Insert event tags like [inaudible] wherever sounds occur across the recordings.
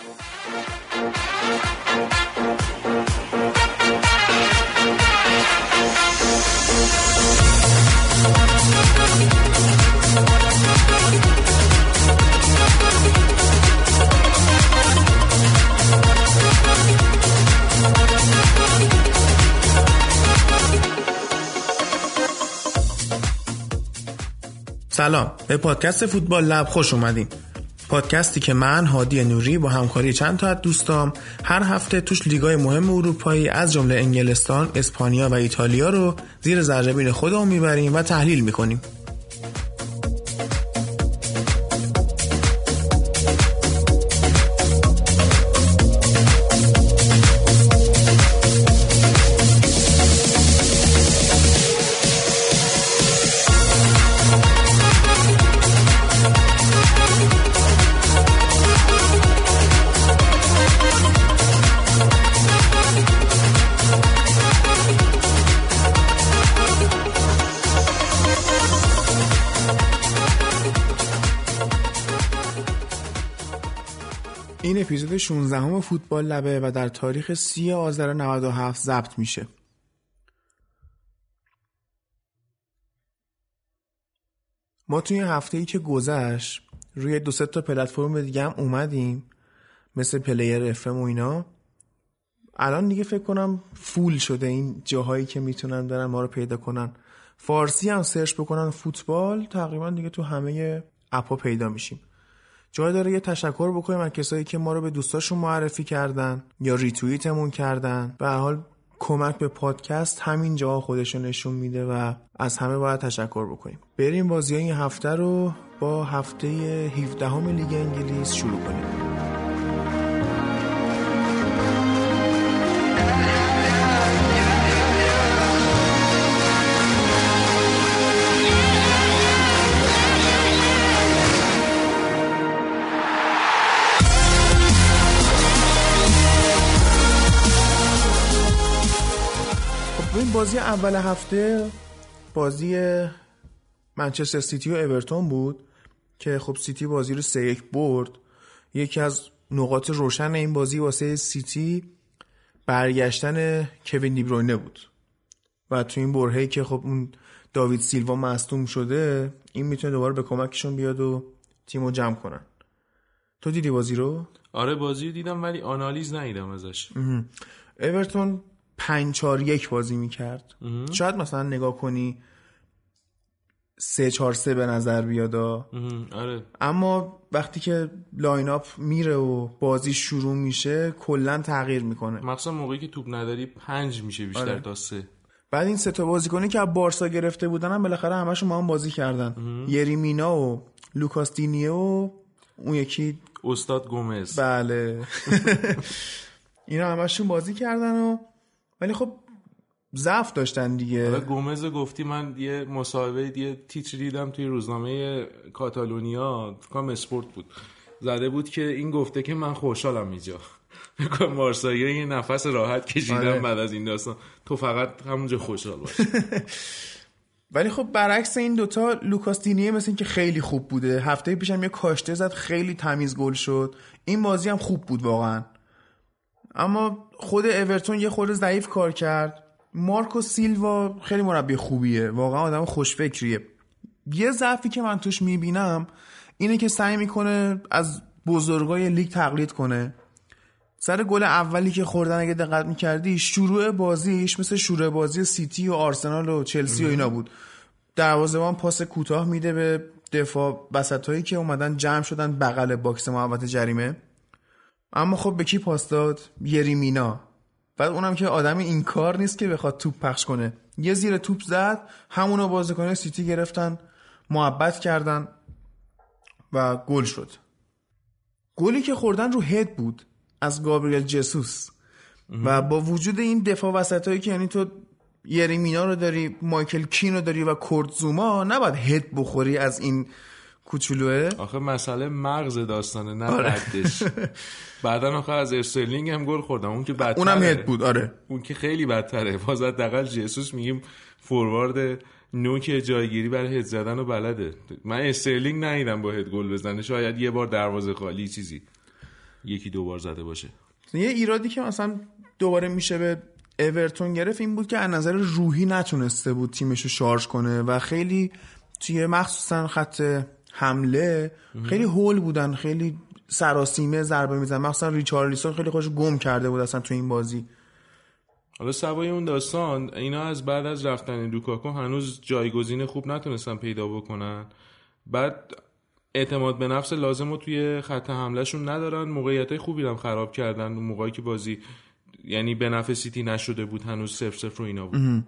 سلام. به پادکست فوتبال لب خوش اومدین. پادکستی که من هادی نوری با همکاری چند تا از دوستام هر هفته توش لیگای مهم اروپایی از جمله انگلستان، اسپانیا و ایتالیا رو زیر ذره خودمون می‌بریم و تحلیل می‌کنیم. اپیزود 16 هم Football Lab ه و در تاریخ 30 آذر 97 ضبط میشه. ما توی هفته ای که گذشت روی دو تا پلتفرم دیگه هم اومدیم مثل Player FM و اینا. الان دیگه فکر کنم full شده این جاهایی که می‌تونن برن ما رو پیدا کنن. فارسی هم search بکنن فوتبال تقریبا دیگه تو همه اپا پیدا میشیم. جای داره یه تشکر بکنیم از کسایی که ما رو به دوستاشون معرفی کردن یا ریتوییتمون کردن. به حال کمک به پادکست همین جا خودشو نشون میده و از همه باید تشکر بکنیم. بریم بازی این هفته رو با هفته 17 لیگ انگلیس شروع کنیم. بازی اول هفته بازی منچستر سیتی و اورتون بود که خب سیتی بازی رو سه یک برد. یکی از نقاط روشن این بازی واسه سیتی برگشتن کوین دیبروینه بود. و تو این برهه‌ای که خب اون داوید سیلوا مصدوم شده این می‌تونه دوباره به کمکشون بیاد و تیمو جمع کنن. تو دیدی بازی رو؟ آره بازی دیدم ولی آنالیز ندیدم ازش. اورتون 5 4 1 بازی می‌کرد. شاید مثلا نگاه کنی 3 4 3 به نظر بیاد. آره. اما وقتی که line-up میره و بازی شروع میشه کلا تغییر می‌کنه. مخصوصا موقعی که توپ نداری 5 میشه بیشتر آره. تا 3 بعد این سه تا بازیکنی که از بارسا گرفته بودن هم بالاخره همشون ما هم بازی کردن. یری مینا و لوکاس دینیه و اون یکی استاد گومز. بله. [laughs] اینا همشون بازی کردن و ولی خب ضعف داشتن دیگه. حالا گومز گفتی من یه مصاحبه یه تیتر دیدم توی روزنامه کاتالونیا فکرم اسپورت بود. زده بود که این گفته که من خوشحالم اینجا. بکنم مارسایی یه نفس راحت کشیدم آره. بعد از این داستان. تو فقط همونجا خوشحال باش. [laughs] ولی خب برعکس این دوتا لوکاس دینیه مثل که خیلی خوب بوده. هفته پیشم یه کاشته زد خیلی تمیز گل شد. این بازی هم خوب بود واقعا. اما خود اورتون یه خورده ضعیف کار کرد. مارکو سیلوا خیلی مربی خوبیه. واقعا آدم خوشفکریه. یه ضعفی که من توش می‌بینم اینه که سعی می‌کنه از بزرگای لیگ تقلید کنه. سر گل اولی که خوردن اگه دقت می‌کردی شروع بازیش مثل شروع بازی سیتی و آرسنال و چلسی و اینا بود. دروازه‌بان پاس کوتاه میده به دفاع. وسطایی که اومدن جمع شدن بغل box محوطه جریمه. اما خب به کی پاس داد؟ یریمینا. بعد اونم که آدم این کار نیست که بخواد توپ پخش کنه. یه زیر توپ زد همونو بازیکن سیتی گرفتن محبت کردن و گل شد. گلی که خوردن رو هد بود از گابریل جسوس. و با وجود این دفاع وسط که یعنی تو یریمینا رو داری مایکل کین رو داری و کورت زوما نباید هد بخوری از این کوچولوه؟ آخه مسئله مغز داستانه نه آره. قدش [laughs] بعدا آخه از استرلینگ هم گل خوردم. اون که بدتره. اونم هد بود آره. اون که خیلی بدتره. باز حداقل جسوس میگیم فوروارد نوک جایگیری برای هد زدن و بلده. من استرلینگ ندیدم با هد گل بزنه. شاید یه بار دروازه خالی چیزی. یکی دو بار زده باشه. یه ایرادی که مثلا دوباره میشه به اورتون گرفت این بود که از نظر روحی نتونسته بود تیمش رو شارژ کنه و خیلی توی مخصوصا خط حمله خیلی هول بودن خیلی سراسیمه ضربه میزن مخصوصا ریچارلیسون خیلی خوش گم کرده بود اصلا تو این بازی. حالا سوای اون داستان اینا از بعد از رفتن لوکاکو هنوز جایگزین خوب نتونستن پیدا بکنن. بعد اعتماد به نفس لازم رو توی خط حملهشون ندارن. موقعیت خوبی هم خراب کردن. اون موقعی که بازی یعنی به نفع سیتی نشده بود هنوز صفر صفر رو اینا بود.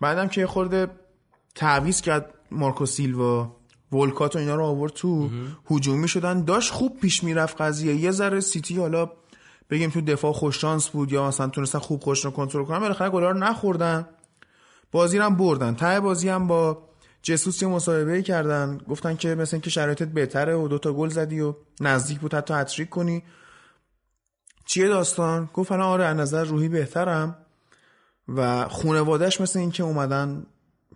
بعدم که خورده تعویض کرد مارکو سیلوا. ولکات و اینا رو آورد تو هجومی شدن. داشت خوب پیش می‌رفت قضیه. یه ذره سیتی حالا بگیم تو دفاع خوش شانس بود یا مثلا تونستن خوب خوش رو کنترل کنن بالاخره گلا رو نخوردن. بازی هم بردن. ته بازی هم با جسوس یه مصاحبه کردن. گفتن که مثلا که شرایطت بهتره و دوتا گل زدی و نزدیک بود حتی هتریک کنی. چیه داستان؟ گفت آره از نظر روحی بهترم. و خانوادهش مثل این که اومدن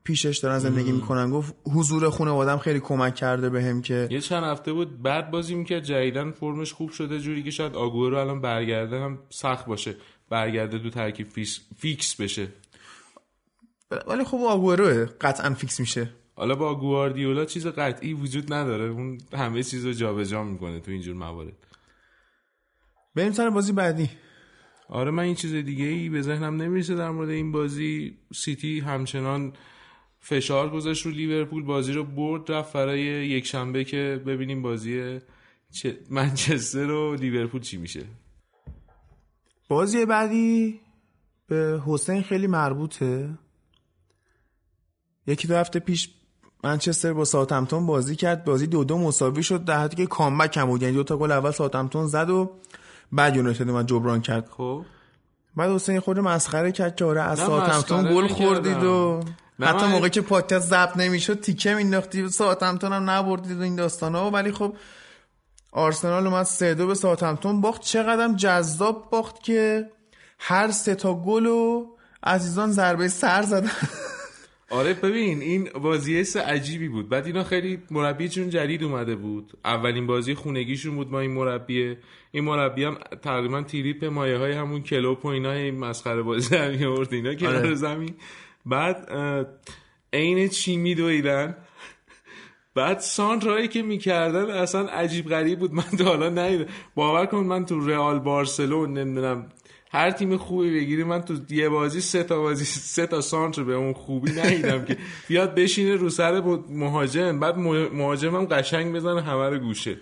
پیشش دارن زندگی می‌کنن. گفت حضور خانوادم خیلی کمک کرده بهم به که یه چند هفته بود بعد بازی می‌کرد جدیدن فرمش خوب شده جوری که شاید آگوه رو الان برگرده هم سخت باشه. برگرده دو ترکیب فیکس بشه. ولی خب آگوروه. قطعا فیکس میشه. حالا با گواردیولا چیز قطعی وجود نداره. اون همه چیز رو جابجا می‌کنه تو اینجور موارد. بریم سر بازی بعدی. آره من این چیز دیگه ای به ذهنم نمی‌رسه در مورد این بازی. سیتی همچنان فشار گذاشت رو لیورپول بازی رو برد رفت برای یک شنبه که ببینیم بازی منچستر و لیورپول چی میشه. بازی بعدی به حسین خیلی مربوطه. یکی دو هفته پیش منچستر با ساوثهمپتون بازی کرد. بازی دو دو مساوی شد. در حالی که comeback هم بود. یعنی دو تا گل اول ساوثهمپتون زد و بعد یونایتد اومد جبران کرد. خب. بعد حسین خود مسخره کرد که آره از ساوثهمپتون گل خوردید و حتی موقعی که پادکست ضبط نمی‌شد تیکه مینداختی ساوثهمپتون هم نبردید این داستانا. ولی خب آرسنال اومد سه دو به ساوثهمپتون باخت. چقدر جذاب باخت که هر سه تا گل و عزیزان ضربه سر زدن. [laughs] آره ببین این بازی عجیبی بود. بعد اینا خیلی مربی چون جدید اومده بود. اولین بازی خونگیشون بود ما این مربیه این مربی هم تقریبا تیریپ مایه های همون کلوپ و اینا این مسخره بازی هم اینا کنار آره. زمین. بعد عین چی میدویدن؟ بعد سانترایی که می‌کردن اصلا عجیب غریب بود. من تا حالا ندیدم باور کن من تو رئال بارسلون نمی‌دونم هر تیم خوبی بگیری من تو یه بازی سه تا بازی سه تا سانتر به اون خوبی ندیدم که. بیاد بشینه رو سر مهاجم. بعد مهاجمم قشنگ بزنه همه رو گوشه.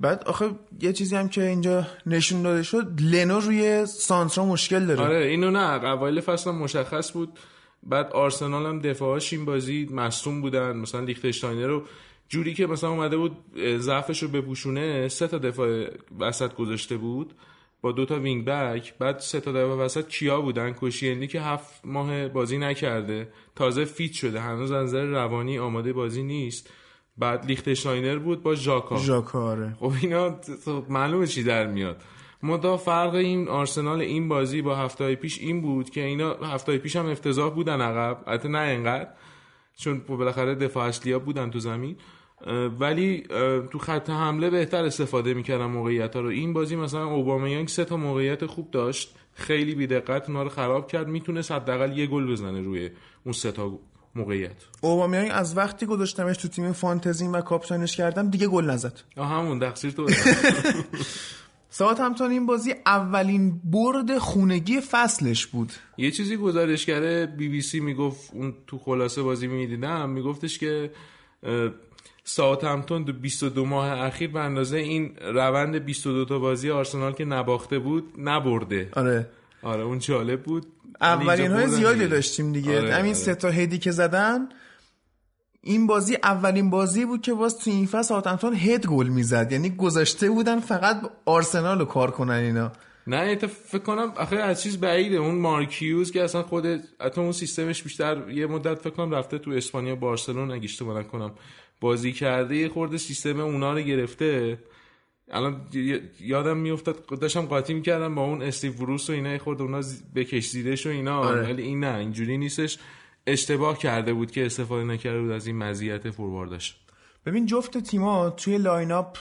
بعد آخه یه چیزی هم که اینجا نشون داده شد لنو روی سانترا مشکل داره. آره اینو نه اوایل فصل مشخص بود. بعد آرسنال هم دفاعاش این بازی مصدوم بودن. مثلا لیختشتاینر رو جوری که مثلا اومده بود ضعفش رو بپوشونه سه تا دفاع وسط گذاشته بود با دو تا wing back. بعد سه تا دفاع وسط کیا بودن؟ کوشیلنی که هفت ماه بازی نکرده. تازه fit شده. هنوز از نظر روانی آماده بازی نیست. بعد لیختشاینر بود با ژاکا. ژاکا آره. خب اینا معلومه چی در میاد. منتها فرق این آرسنال این بازی با هفته پیش این بود که اینا هفته پیش هم افتضاح بودن عقب. البته نه اینقدر چون بالاخره دفاع اصلی بودن تو زمین. ولی تو خط حمله بهتر استفاده می‌کردن موقعیت ها رو. این بازی مثلا اوبامیانگ سه تا موقعیت خوب داشت. خیلی بیدقت اونا رو خراب کرد. می‌تونست حداقل یه گل بزنه روی اون سه تا موقعیت. اوبامیانگ از وقتی گذاشتمش تو تیم فانتزی و کاپیتانش کردم دیگه گل نزد. همون تقصیر تو [laughs] ساعت همتون این بازی اولین برد خونگی فصلش بود. یه چیزی گزارش کرده بی بی سی می‌گفت اون تو خلاصه بازی می‌دیدم میگفتش که ساعت همتون دو 22 ماه اخیر به اندازه این روند 22 تا بازی آرسنال که نباخته بود نبرده. آره. آره اون جالب بود. اولین های زیادی داشتیم دیگه. آره، همین آره. سه تا هدی که زدن این بازی اولین بازی بود که باز تو این فصل ساعتمتون هد گل می‌زد. یعنی گذاشته بودن فقط آرسنال رو کار کنن اینا. نه فکر کنم آخه از چیز بعیده. اون مارک هیوز که اصلا خود حتی اون سیستمش بیشتر یه مدت فکر کنم رفته تو اسپانیا بارسلون اگه اشتباه نکنم بازی کرده. یه خورده سیستم اونا رو گرفته. الان یادم میافتاد داشتم قاطی می‌کردم با اون استیو بروس و اینا یه خورده اونا بکش زیرش و اینا. آره. ولی این نه اینجوری نیستش. اشتباه کرده بود که استفاده نکرده بود از این مزیت فورواردش ببین جفت تیما توی line up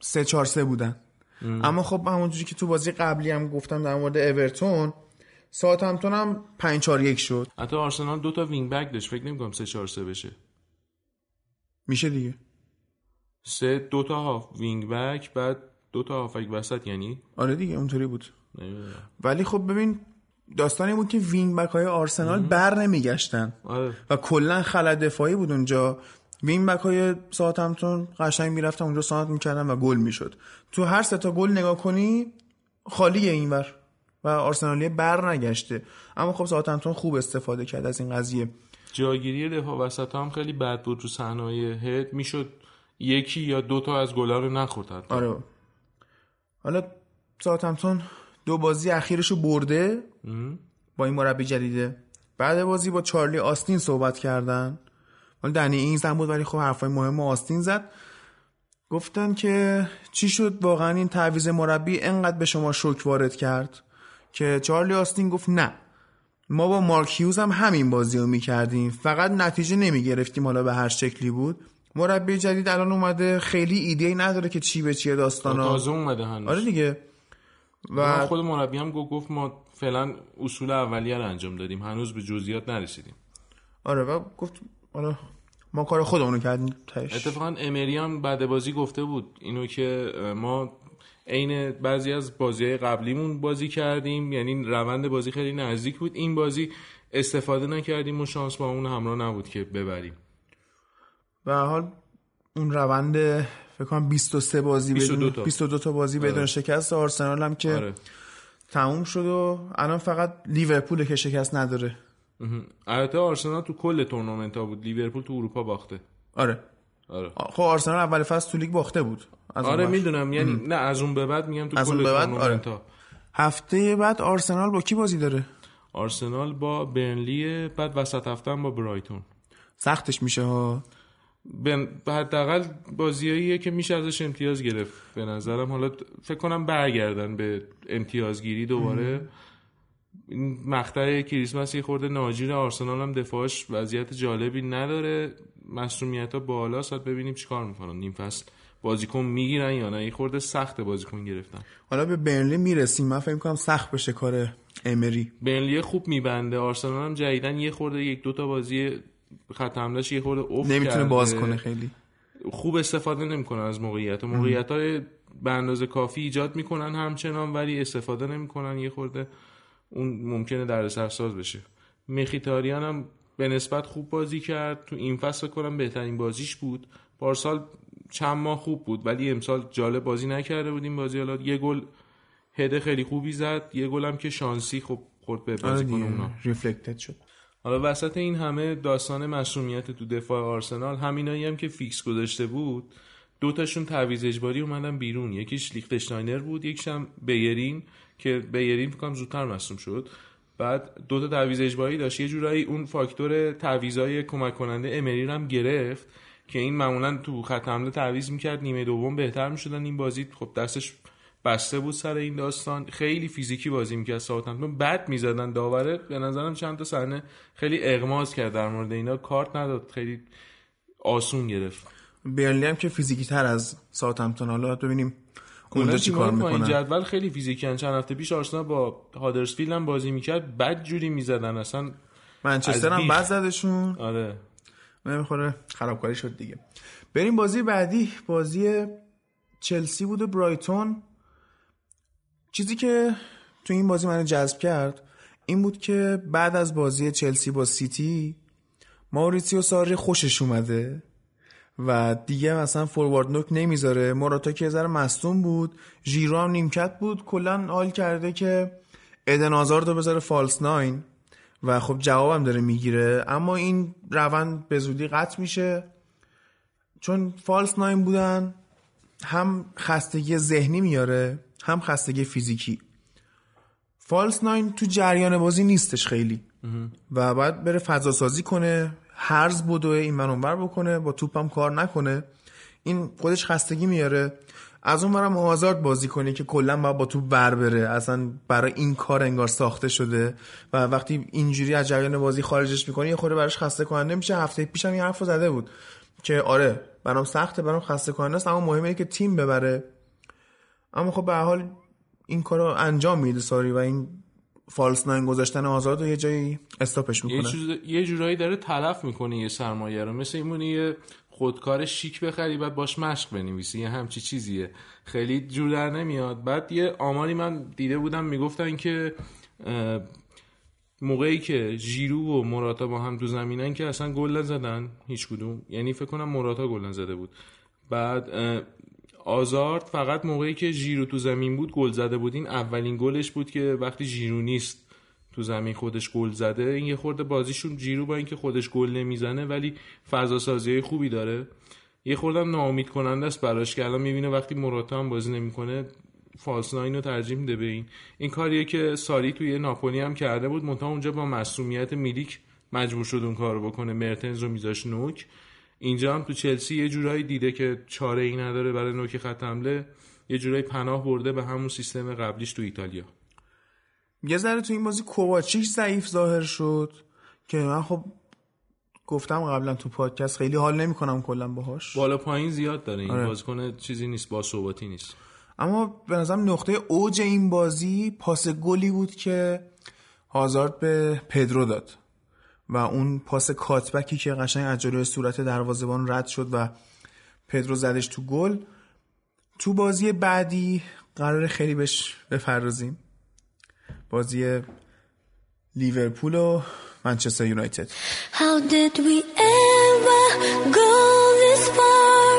3 4 3 بودن. اما خب همونجوری که تو بازی قبلی هم گفتم در مورد اورتون ساوثهمپتون هم 5 4 1 شد. حتی آرسنال دو تا wing back داشت. فکر نمی‌کنم 3 4 3 بشه. میشه دیگه. سه دو تا هاف wing back بعد دو تا هافبک وسط یعنی؟ آره دیگه اونطوری بود. ولی خب ببین داستانی بود که wing back های آرسنال بر نمیگشتن. آره. و کلا خلا دفاعی بود اونجا. wing back های ساوثهمپتون قشنگ می‌رفتن اونجا سانتر می‌کردن و گل می‌شد. تو هر سه تا گل نگاه کنی خالیه اینور و آرسنالی بر نگشته. اما خب ساوثهمپتون خوب استفاده کرد از این قضیه. جاگیری دفاع وسط هم خیلی بد بود رو صحنه هد. می‌شد یکی یا دو تا از گلا رو نخورد حتی. آره. حالا ساوثهمپتون دو بازی اخیرشو برده. ام. با این مربی جدیده. بعد بازی با چارلی آستین صحبت کردن. حالا دنی این زن بود ولی خب حرفای مهم آستین زد. گفتن که چی شد؟ واقعا این تعویض مربی انقدر به شما شوک وارد کرد که چارلی آستین گفت نه. ما با مارک هیوز هم همین بازی رو می‌کردیم. فقط نتیجه نمی‌گرفتیم حالا به هر شکلی بود. مربی جدید الان اومده خیلی ایده نداره که چی به چیه داستانا. تازه اومده هنوز. آره دیگه. و خود مربی هم گفت ما فعلا اصول اولیه رو انجام دادیم. هنوز به جزئیات نرسیدیم. آره و گفت حالا ما کار خودمونو کردیم تهش. اتفاقا امری هم بعد بازی گفته بود اینو که ما عین بعضی از بازی قبلیمون بازی کردیم. یعنی روند بازی خیلی نزدیک بود. این بازی استفاده نکردیم و شانس با اون همراه نبود که ببریم. هر حال اون روند فکر کنم 23 بازی 22 بدون تا. 22 تا بازی بدون شکست آرسنال هم که آره. تموم شد و الان فقط لیورپول که شکست نداره. البته آرسنال تو کل تورنمنت ها بود. لیورپول تو اروپا باخته. آره. آره. خب آرسنال اول فصل تو لیگ باخته بود. از آره. می‌دونم. یعنی نه از اون به بعد میگم تو از کل تورنمنت آره. هفته بعد آرسنال با کی بازی داره؟ آرسنال با برنلی بعد وسط هفته با برایتون. سختش میشه ها. به حداقل بازیاییه که میشه ازش امتیاز گرفت به نظرم. حالا فکر کنم برگردن به امتیازگیری دوباره. این مقطع کریسمس یه خورده ناجیر آرسنال هم دفاعش وضعیت جالبی نداره. مسئولیت ها بالاست باید ببینیم چیکار می‌کنن. نیم فصل بازیکن می‌گیرن یا نه. یه خورده سخت بازیکن گرفتن. حالا به برنلی می‌رسیم. من فکر کنم سخت بشه کار امری. برنلی خوب میبنده. آرسنال هم جدیدن یه خورده یک دو تا بازی خط حملهش یه خورده افت نمی‌تونه کرده. باز کنه خیلی. خوب استفاده نمی‌کنن از موقعیت. و موقعیت های به اندازه کافی ایجاد می‌کنن همچنان ولی استفاده نمی‌کنن. یه خورده اون ممکنه دردسر ساز بشه. مخیتاریان هم به نسبت خوب بازی کرد. تو این فصل کنم بهترین بازیش بود. پارسال چند ماه خوب بود ولی امسال جالب بازی نکرده بود این بازی حالا یه گل هده خیلی خوبی زد. یه گل هم که شانسی خب خورد به آره بازیکن دیگه اونا. reflected شد. حالا وسط این همه داستان مسئولیت تو دفاع آرسنال همینایی هم که فیکس گذاشته بود دو تاشون تعویض اجباری اومدن بیرون. یکیش لیختشتاینر بود یکیش هم بلرین که بلرین فکر کنم زودتر مصدوم شد. بعد دو تا تعویض اجباری داشت. یه جورایی اون فاکتور تعویضای کمک کننده امری هم گرفت که این معمولا تو خط حمله تعویض می‌کرد. نیمه دوم بهتر می‌شدن این بازی. خب دستش بسته بود سر این داستان. خیلی فیزیکی بازی می‌کرد ساوثهمپتون. بد می‌زدن داوره. به نظرم چند تا صحنه خیلی اغماز کرد در مورد اینا. کارت نداد. خیلی آسون گرفت. برنلی هم که فیزیکی تر از ساوثهمپتون. حالا ببینیم اونجا چی کار می‌کنن. جدول خیلی فیزیکن چند هفته پیش آرسنال با هادرسفیلد هم بازی می‌کرد. بد جوری می‌زدن. اصلا منچستر هم. بعد زدشون. آره. نمی‌خوره. خرابکاری شد دیگه. بریم بازی بعدی. بازی چلسی بود و برایتون. چیزی که تو این بازی منو جذب کرد این بود که بعد از بازی چلسی با سیتی ماوریتسیو ساری خوشش اومده و دیگه مثلا فوروارد نوک نمی‌ذاره. موراتا که ذره مصدوم بود ژیرو هم نیمکت بود کلا حال کرده که ادن آزارد رو بذاره فالس ناین و خب جوابم داره می‌گیره. اما این روند به زودی قطع میشه. چون فالس ناین بودن هم خستگی ذهنی میاره. هم خستگی فیزیکی. فالس ناین تو جریان بازی نیستش خیلی. و بعد بره فضا سازی کنه هرز بدوه این من اونور بکنه با توپم کار نکنه. این خودش خستگی میاره. از اون برم آزارد بازی کنه که کلا باید با توپ بر بره. اصلا برای این کار انگار ساخته شده و وقتی اینجوری از جریان بازی خارجش می‌کنه یه خورده براش خسته کننده میشه. هفته پیشم یه حرف زده بود که آره برام سخته برام خسته کننده است اما مهمه که تیم ببره. اما خب به هر حال این کارو انجام میده ساری و این فالس ناین گذاشتن آزاد و یه جایی استاپش یه, می‌کنه. چیز- یه جورایی داره تلف می‌کنه یه سرمایه رو. مثل ایمونی یه خودکار شیک بخری بعد باش مشق بنویسی. یه همچی چیزیه. خیلی جور در نمیاد. بعد یه آماری من دیده بودم می‌گفتن که موقعی که ژیرو و موراتا با هم تو زمینن که اصلا گل نزدن هیچ کدوم. یعنی فکر کنم موراتا گل نزده بود. بعد آزارد فقط موقعی که ژیرو تو زمین بود گل زده بود. این اولین گلش بود که وقتی ژیرو نیست تو زمین خودش گل زده این یه خورده بازیشون جیرو با اینکه خودش گل نمی‌زنه ولی فضا سازی خوبی داره. یه خوردم ناامید کننده است براش که الان می‌بینه وقتی موراتا هم بازی نمی‌کنه فالس ناین رو ترجیح میده به این. این کاریه که ساری توی ناپولی هم کرده بود. منتها اونجا با مسئولیت میلیک مجبور شد اون کار رو بکنه. مرتنز رو میذاش نوک. اینجا هم تو چلسی یه جورایی دیده که چاره ای نداره برای نوک خط حمله یه جورایی پناه برده به همون سیستم قبلیش تو ایتالیا. یه ذره تو این بازی کوواچیچ ضعیف ظاهر شد که من خب گفتم قبلا تو پادکست خیلی حال نمی‌کنم کلا باهاش. بالا پایین زیاد داره. این آره. بازیکن چیزی نیست با ثباتی نیست. اما به نظرم نقطه اوج این بازی پاس گلی بود که هازارد به پدرو داد. و اون پاس کاتبکی که قشنگ از جلوی صورت دروازه‌بان رد شد و پدرو زدش تو گل تو بازی بعدی قرار خیلی بهش بپردازیم بازی لیورپول و منچستر یونایتد How did we ever go this far?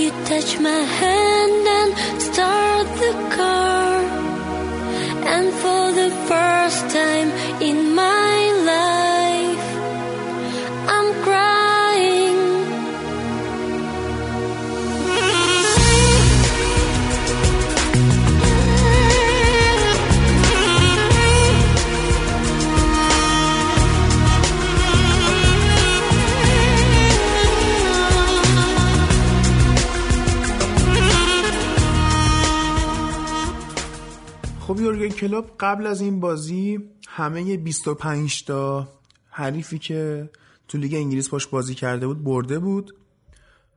You touch my hand and start the car. And for the first time in خب یورگن کلوب قبل از این بازی همه 25 تا حریفی که تو لیگ انگلیس باش بازی کرده بود برده بود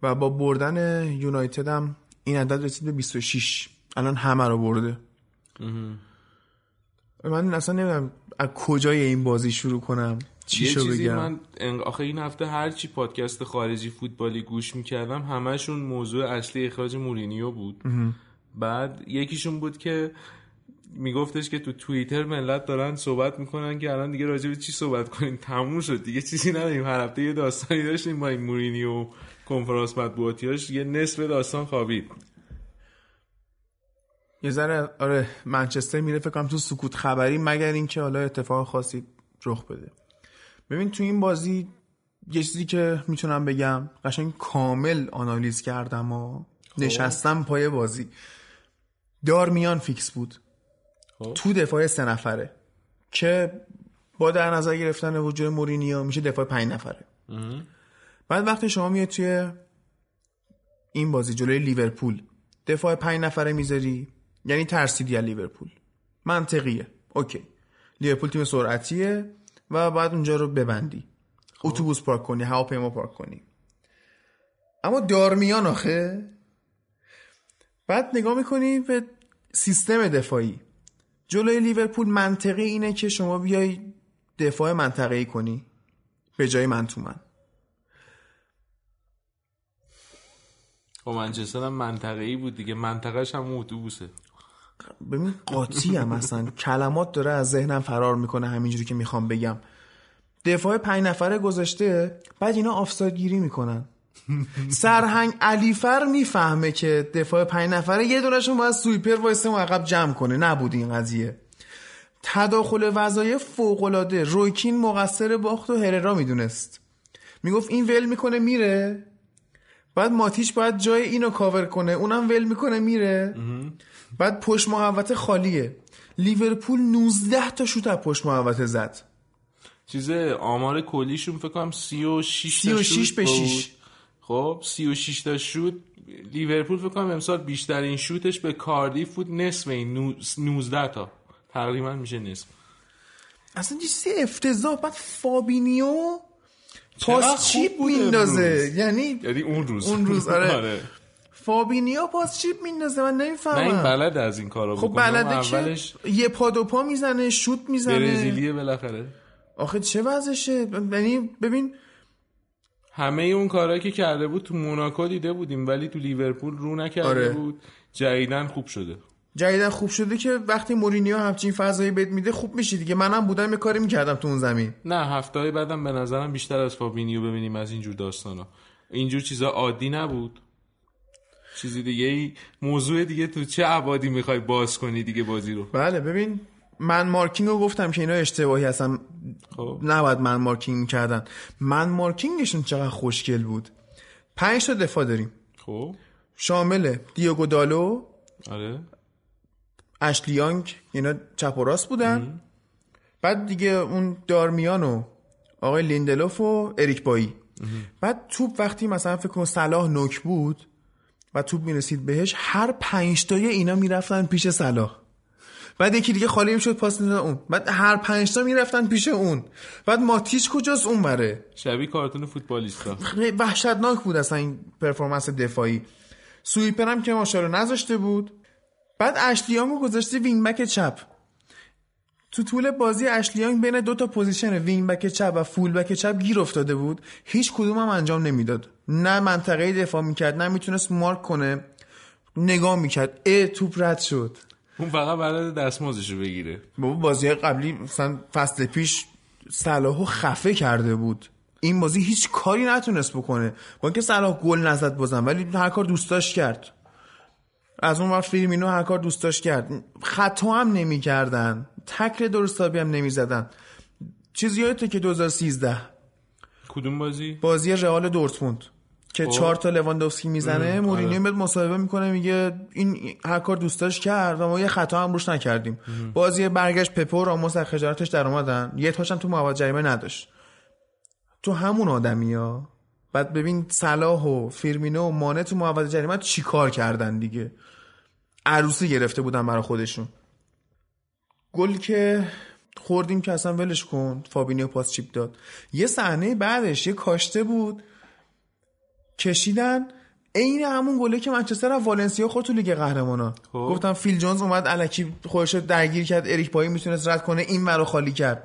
و با بردن یونایتد هم این عدد رسید به 26 الان همه رو برده. من اصلا نمی‌دونم از کجای این بازی شروع کنم. چی یه شو چیزی بگم؟ من آخه این هفته هر چی پادکست خارجی فوتبالی گوش می‌کردم همشون موضوع اصلی اخراج مورینیو بود. بعد یکیشون بود که میگفتش که تو توییتر ملت دارن صحبت می‌کنن که الان دیگه راجع به چی صحبت کنیم؟ تموم شد. دیگه چیزی نداریم. هر هفته یه داستانی داشتیم با این مورینیو کنفرانس مطبوعاتیاش یه نصف داستان خوابید. یه ذره آره منچستر میره فکر کنم تو سکوت خبری مگر اینکه حالا اتفاق خاصی رخ بده. ببین تو این بازی یه چیزی که می‌تونم بگم قشنگ کامل آنالیز کردم و نشستم پای بازی. دارمیان فیکس بود. خب. تو دفاع سه نفره که با در نظر گرفتن وجود مورینیو میشه دفاع پنج نفره. بعد وقتی شما میاد توی این بازی جلوی لیورپول دفاع پنج نفره می‌ذاری یعنی ترسیدی از لیورپول. منطقیه. OK. لیورپول تیم سرعتیه و بعد اونجا رو ببندی. اتوبوس پارک کنی هواپیما پارک کنی. اما دارمیان آخه بعد نگاه می‌کنی به سیستم دفاعی. جلوی لیورپول منطقی اینه که شما بیای دفاع منطقه‌ای کنی. به جای من تو من. با منچستر هم منطقه ای بود دیگه. منطقهش هم اتوبوسه. ببین قاطی هم اصلا. کلمات داره از ذهنم فرار می‌کنه همینجوری که می‌خوام بگم. دفاع پنج نفره گذاشته بعد اینا آفساید گیری می‌کنن. سرهنگ علیفر می‌فهمه که دفاع پنج نفره یه دونشون باید سویپر وایسته و عقب جمع کنه. نبود این قضیه. تداخل وظایف فوقالعاده. رویکین مقصر باخت و هررا می‌دونست. می‌گفت این ول می‌کنه میره. بعد ماتیش باید جای اینو کاور کنه. اونم ول می‌کنه میره. بعد پشت محوطه خالیه. لیورپول 19 تا شوت از پشت محوطه زد. چیز آمار کلیشون فکر کنم 36 تا 36 شوت به بود. 6. خب 36 تا شوت لیورپول فکر کنم امسال بیشترین شوتش به کاردیف بود نصف این نو- 19 تا. تقریبا میشه نصف. اصلا چیزی افتضاح بعد فابینیو پاس چیپ میندازه. یعنی یعنی اون روز. اون روز، [laughs] آره. فابینیو پاس chip میندازه من نه این نمی‌فهمم بلد از این کارا خب. بلده اولش که یه پا دو پا می‌زنه شوت می‌زنه. برزیلیه بالاخره. آخه چه وضعشه؟ یعنی ببین همه اون کارهایی که کرده بود تو موناکو دیده بودیم ولی تو لیورپول رو نکرده آره. بود. جدیدن خوب شده. جدیدا خوب شده که وقتی مورینیو همچین فضایی بهت میده خوب میشی دیگه. منم بودم یه کاری می‌کردم تو اون زمین. نه هفته بعدم به نظرم بیشتر از فابینیو ببینیم از اینجور داستانا. اینجور چیزا عادی نبود. چیزی دیگه ای موضوع دیگه تو چه عبادی می‌خوای باز کنی دیگه بازی رو؟ بله ببین من مارکینگ رو گفتم که اینا اشتباهی هستن. خب. نباید من مارکینگ کردن. من مارکینگشون چقدر خوشگل بود. پنج تا دفاع داریم. خب. شامل دیوگو دالو آره. اشلیانگ اینا چپ و راست بودن. بعد دیگه اون دارمیان و آقای لیندلوف و اریک بایی. بعد توپ وقتی مثلا فکر کن صلاح نوک بود و توپ می‌رسید بهش هر پنج تای اینا می‌رفتن پیش صلاح. بعد یکی دیگه خالی می‌شد پاس می‌داد اون. بعد هر پنج تا می‌رفتن پیش اون. بعد ماتیچ کجاست اون بره؟ شبیه کارتون فوتبالیستا. وحشتناک بود اصلا این performance دفاعی. sweeper هم که ماشاءالله نذاشته بود. بعد اشلی یانگو گذاشته wing back چپ. تو طول بازی اشلی یانگ بین دو تا پوزیشن wing back چپ و full back چپ گیر افتاده بود. هیچ کدوم هم انجام نمی‌داد. نه منطقه دفاع می‌کرد نه می‌تونست مارک کنه. نگاه می‌کرد. اه توپ رد شد. اون فقط بلد دستمزدشو بگیره. بابا بازی قبلی مثلا فصل پیش صلاحو خفه کرده بود. این بازی هیچ کاری نتونست بکنه. با اینکه صلاح گل نزد بازم ولی هر کار دوست داشت کرد. از اون وقت فیرمینو هر کار دوست داشت کرد. خطا هم نمی‌کردن. تکل درستابی هم نمی‌زدن. چیزی یادته که 2013 کدوم بازی؟ بازی رئال دورتموند. که چهار تا لواندوفسکی می‌زنه مورینیو میاد مصاحبه می‌کنه میگه این هر کار دوست داشت کرد و ما یه خطا هم روش نکردیم. بازی برگشت پپو و راموس از خجالتش در اومدن. یه تاشم تو مواد جریمه نداشت. تو همون آدمی ها بعد ببین صلاح و فیرمینو و مانه تو محوطه جریمه چی کار کردن دیگه؟ عروسی گرفته بودن برای خودشون. گل که خوردیم که اصلا ولش کن فابینیو پاس chip داد. یه صحنه بعدش یه کاشته بود. کشیدن عین همون گله که منچستر از والنسیا خورد تو لیگ قهرمانان خب. گفتم فیل جونز اومد الکی خودش رو درگیر کرد اریک بایی می‌تونست رد کنه این مرا خالی کرد.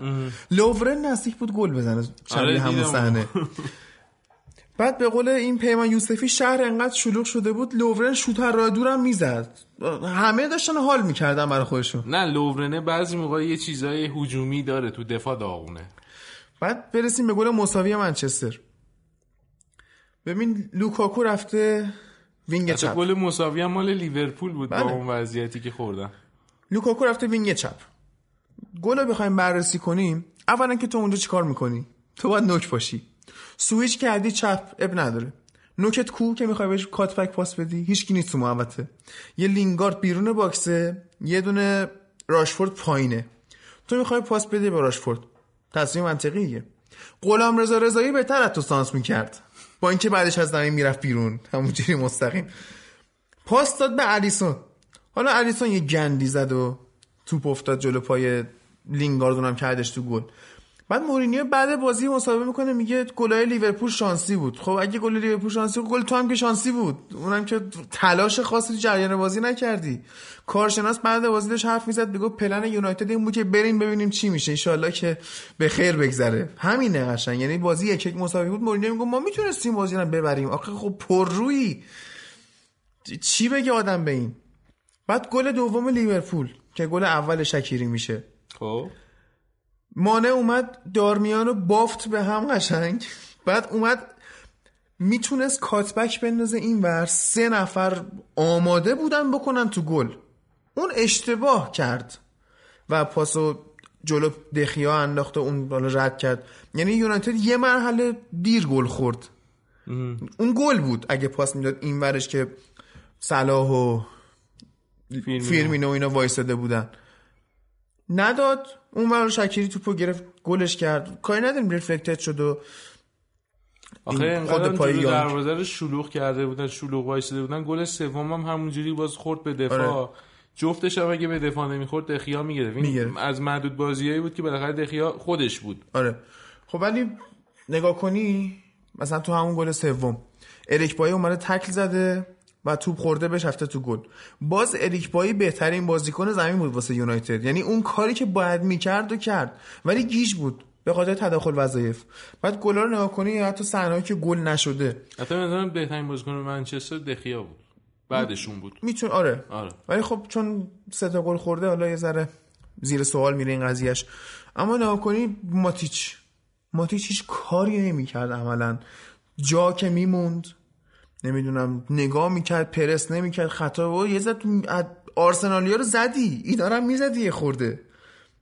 لوورن نزدیک بود گل بزنه شبیه آره، همون. صحنه. بعد به قول این پیمان یوسفی شهر انقدر شلوغ شده بود لوورن شوت راه دورم می‌زد. همه داشتن حال می‌کردن برای خودشون. نه لوورنه بعضی موقع یه چیزای هجومی داره تو دفاع داغونه. بعد برسیم به گل مساوی منچستر. ببین لوکاکو رفته wing چپ. گل مساوی هم مال لیورپول بود بله. با اون وضعیتی که خوردن. لوکاکو رفته wing چپ. گل رو بخوایم بررسی کنیم اولا که تو اونجا چیکار می‌کنی؟ تو باید نوک باشی. سویچ کردی چپ عیب نداره. نوکت کو که می‌خوای بهش cut pass بدی؟ هیچکی نیست تو محوطه. یه لینگارد بیرون box ه یه دونه راشفورد پایینه. تو می‌خوای پاس بدی به راشفورد. تصمیم منطقیه. غلام رضا رضایی بهتر از تو سانتر می‌کرد. با اینکه بعدش از زمین می‌رفت بیرون. همونجوری مستقیم. پاس داد به الیسون. حالا الیسون یه گندی زد و توپ افتاد جلو پای لینگارد اون هم کردش تو گل. بعد مورینیو بعد بازی مصاحبه می‌کنه میگه گلای لیورپول شانسی بود. خب اگه گل لیورپول شانسی بود گل تو هم که شانسی بود. اونم که تلاش خاصی تو جریان بازی نکردی. کارشناس بعد بازی داشت حرف می‌زد میگه پلن یونایتد این بود که بریم ببینیم چی میشه. انشالله که به خیر بگذره. همینه قشنگ. یعنی بازی یک یک مساوی بود. مورینیو میگه ما می‌تونستیم بازی رو ببریم. آخه خب پررویی چی بگه آدم به این؟ بعد گل دوم لیورپول که گل اول شکیری میشه. خب. مانه اومد دارمیانو بافت به هم قشنگ. بعد اومد می‌تونست کاتبک بندازه این ور. سه نفر آماده بودن بکنن تو گل. اون اشتباه کرد. و پاسو جلو دخیا انداخت و اون بالا رد کرد. یعنی یونایتد یه مرحله دیر گل خورد. اون گل بود اگه پاس می‌داد این ورش که صلاح و فیلم فیرمینو و اینا وایساده بودن. نداد. اون ور شکری توپو گرفت گلش کرد. کاری نداریم ریفلکتد شد و آخه خود پای. دروازه رو شلوغ کرده بودن شلوغ وایساده بودن. گل سوم هم همونجوری باز خورد به دفاع. آره. جفتش هم اگه به دفاع نمی‌خورد دخیا می‌گرفت. می‌گرفت. از معدود بازیایی بود که بالاخره دخیا خودش بود. آره. خب ولی نگاه کنی مثلا تو همون گل سوم اریک بای اومده تکل زده. و توپ خورده بهش رفته تو گل. باز اریک بایی بهترین بازیکن زمین بود واسه یونایتد. یعنی اون کاری که باید می‌کرد و کرد. ولی گیج بود. به خاطر تداخل وظایف. بعد گلا رو نگاه کنی حتی صحنه‌ای که گل نشده. حتی مثلا بهترین بازیکن منچستر دخیا بود. بعدشون بود. میتون آره. آره. ولی خب چون سه تا گل خورده حالا یه ذره زیر سوال میره این قضیهش اما نگاه کنی ماتیچ. ماتیچ هیچ کاری نمی‌کرد عملا. جا که میموند نمی‌دونم نگاه می‌کرد پرس نمی‌کرد خطا بود یه زد آرسنالیا رو زدی. ای دارم می‌زدی یه خورده.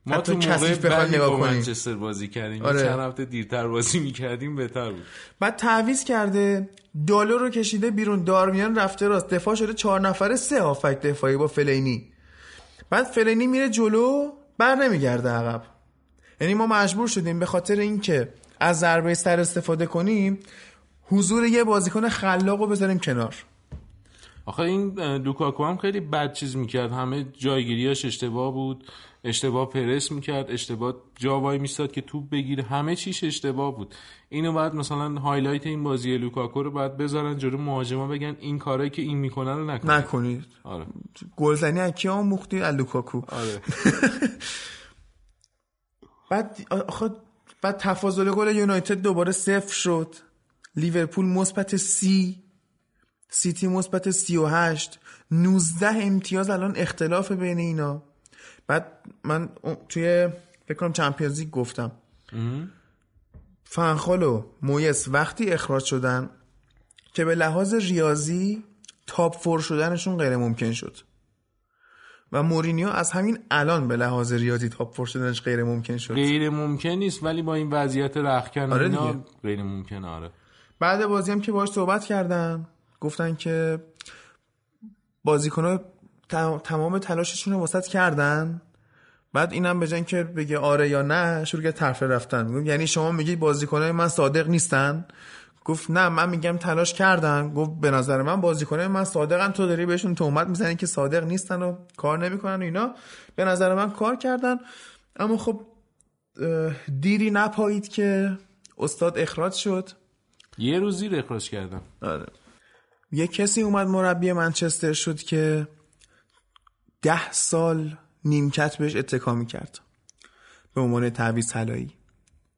ما تو موقع بعدی نگاه با کنی. منچستر بازی کردیم. آره. چند هفته دیرتر بازی می‌کردیم بهتر بود. بعد تعویض کرده دالو رو کشیده بیرون. دارمیان رفته راست. دفاع شده چهار نفره سه هافک دفاعی با فلینی. بعد فلینی میره جلو بر نمیگرده عقب. یعنی ما مجبور شدیم به خاطر اینکه از ضربه سر استفاده کنیم حضور یه بازیکن خلاق رو بذاریم کنار. آخه این لوکاکو هم خیلی بد چیز می‌کرد. همه جایگیریاش اشتباه بود. اشتباه پرس می‌کرد. اشتباه جا وای میستاد که توپ بگیره. همه چیش اشتباه بود. اینو بعد مثلا highlight این بازی لوکاکو رو باید بذارن جلو مهاجما بگن این کارایی که این می‌کنه رو نکن نکنید. آره. گلزنی از کی آموختی از لوکاکو. آره. [laughs] بعد آخه بعد تفاضل گل یونایتد دوباره صفر شد. لیورپول مثبت سی سیتی مثبت سی و هشت 19 امتیاز الان اختلاف بین اینا. بعد من توی فکر کنم Champions League گفتم. فنخال و مویس وقتی اخراج شدن که به لحاظ ریاضی تاپ فور شدنشون غیر ممکن شد. و مورینیو از همین الان به لحاظ ریاضی تاپ فور شدنش غیر ممکن شد. غیر ممکن نیست ولی با این وضعیت رخکن آره اینا. غیر ممکنه آره. بعد بازی هم که باهاش صحبت کردن گفتن که بازیکن‌ها تم- تمام تلاششون رو واسط کردن. بعد اینم به که بگه آره یا نه شروع کرد طرفه رفتن. میگم یعنی شما میگی بازیکنای من صادق نیستن؟ گفت نه من میگم تلاش کردن. گفت به نظر من بازیکنای من صادقن تو داری بهشون تهمت می‌زنی که صادق نیستن و کار نمی‌کنن و اینا. به نظر من کار کردن. اما خب دیری نپایید که استاد اخراج شد. یه روزی اخراج کردم. آره. یه کسی اومد مربی منچستر شد که ده سال نیمکت بهش اتکا می‌کرد. به عنوان تعویض طلایی.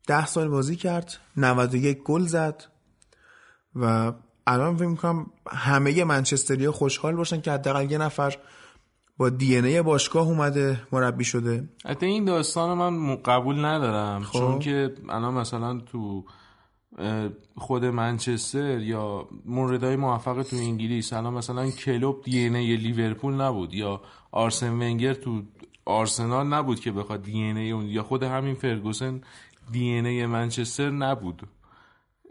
ده سال بازی کرد 91 گل زد و الان فکر می‌کنم همه منچستری خوشحال باشن که حداقل یه نفر با دی ای باشگاه اومده مربی شده. حتی این داستان من قبول ندارم. خب. چون که الان مثلا تو خود منچستر یا موردهای موفق تو انگلیس. الان مثلا کلوب دی ای لیورپول نبود یا آرسن ونگر تو آرسنال نبود که بخواد دی ای اون یا خود همین فرگوسن دی ای منچستر نبود.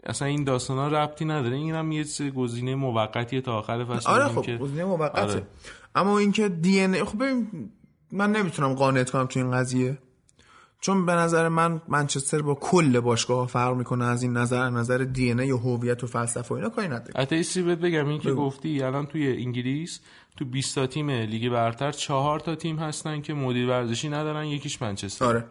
اصلا این داستان ها ربطی نداره. این هم یه گزینه موقتی تا آخر فصل. آره خب که گزینه موقته. آره. اما اینکه دی ان خب ببین من نمی‌تونم قانعت کنم تو این قضیه. چون به نظر من منچستر با کل باشگاه فرق می‌کنه از این نظر نظر دی ان و هویت و فلسفه و اینا کاری نداره. حتی بهت بگم این که گفتی الان توی انگلیس تو 20 تا تیم لیگ برتر چهار تا تیم هستن که مدیر ورزشی ندارن یکیش منچستر. آره.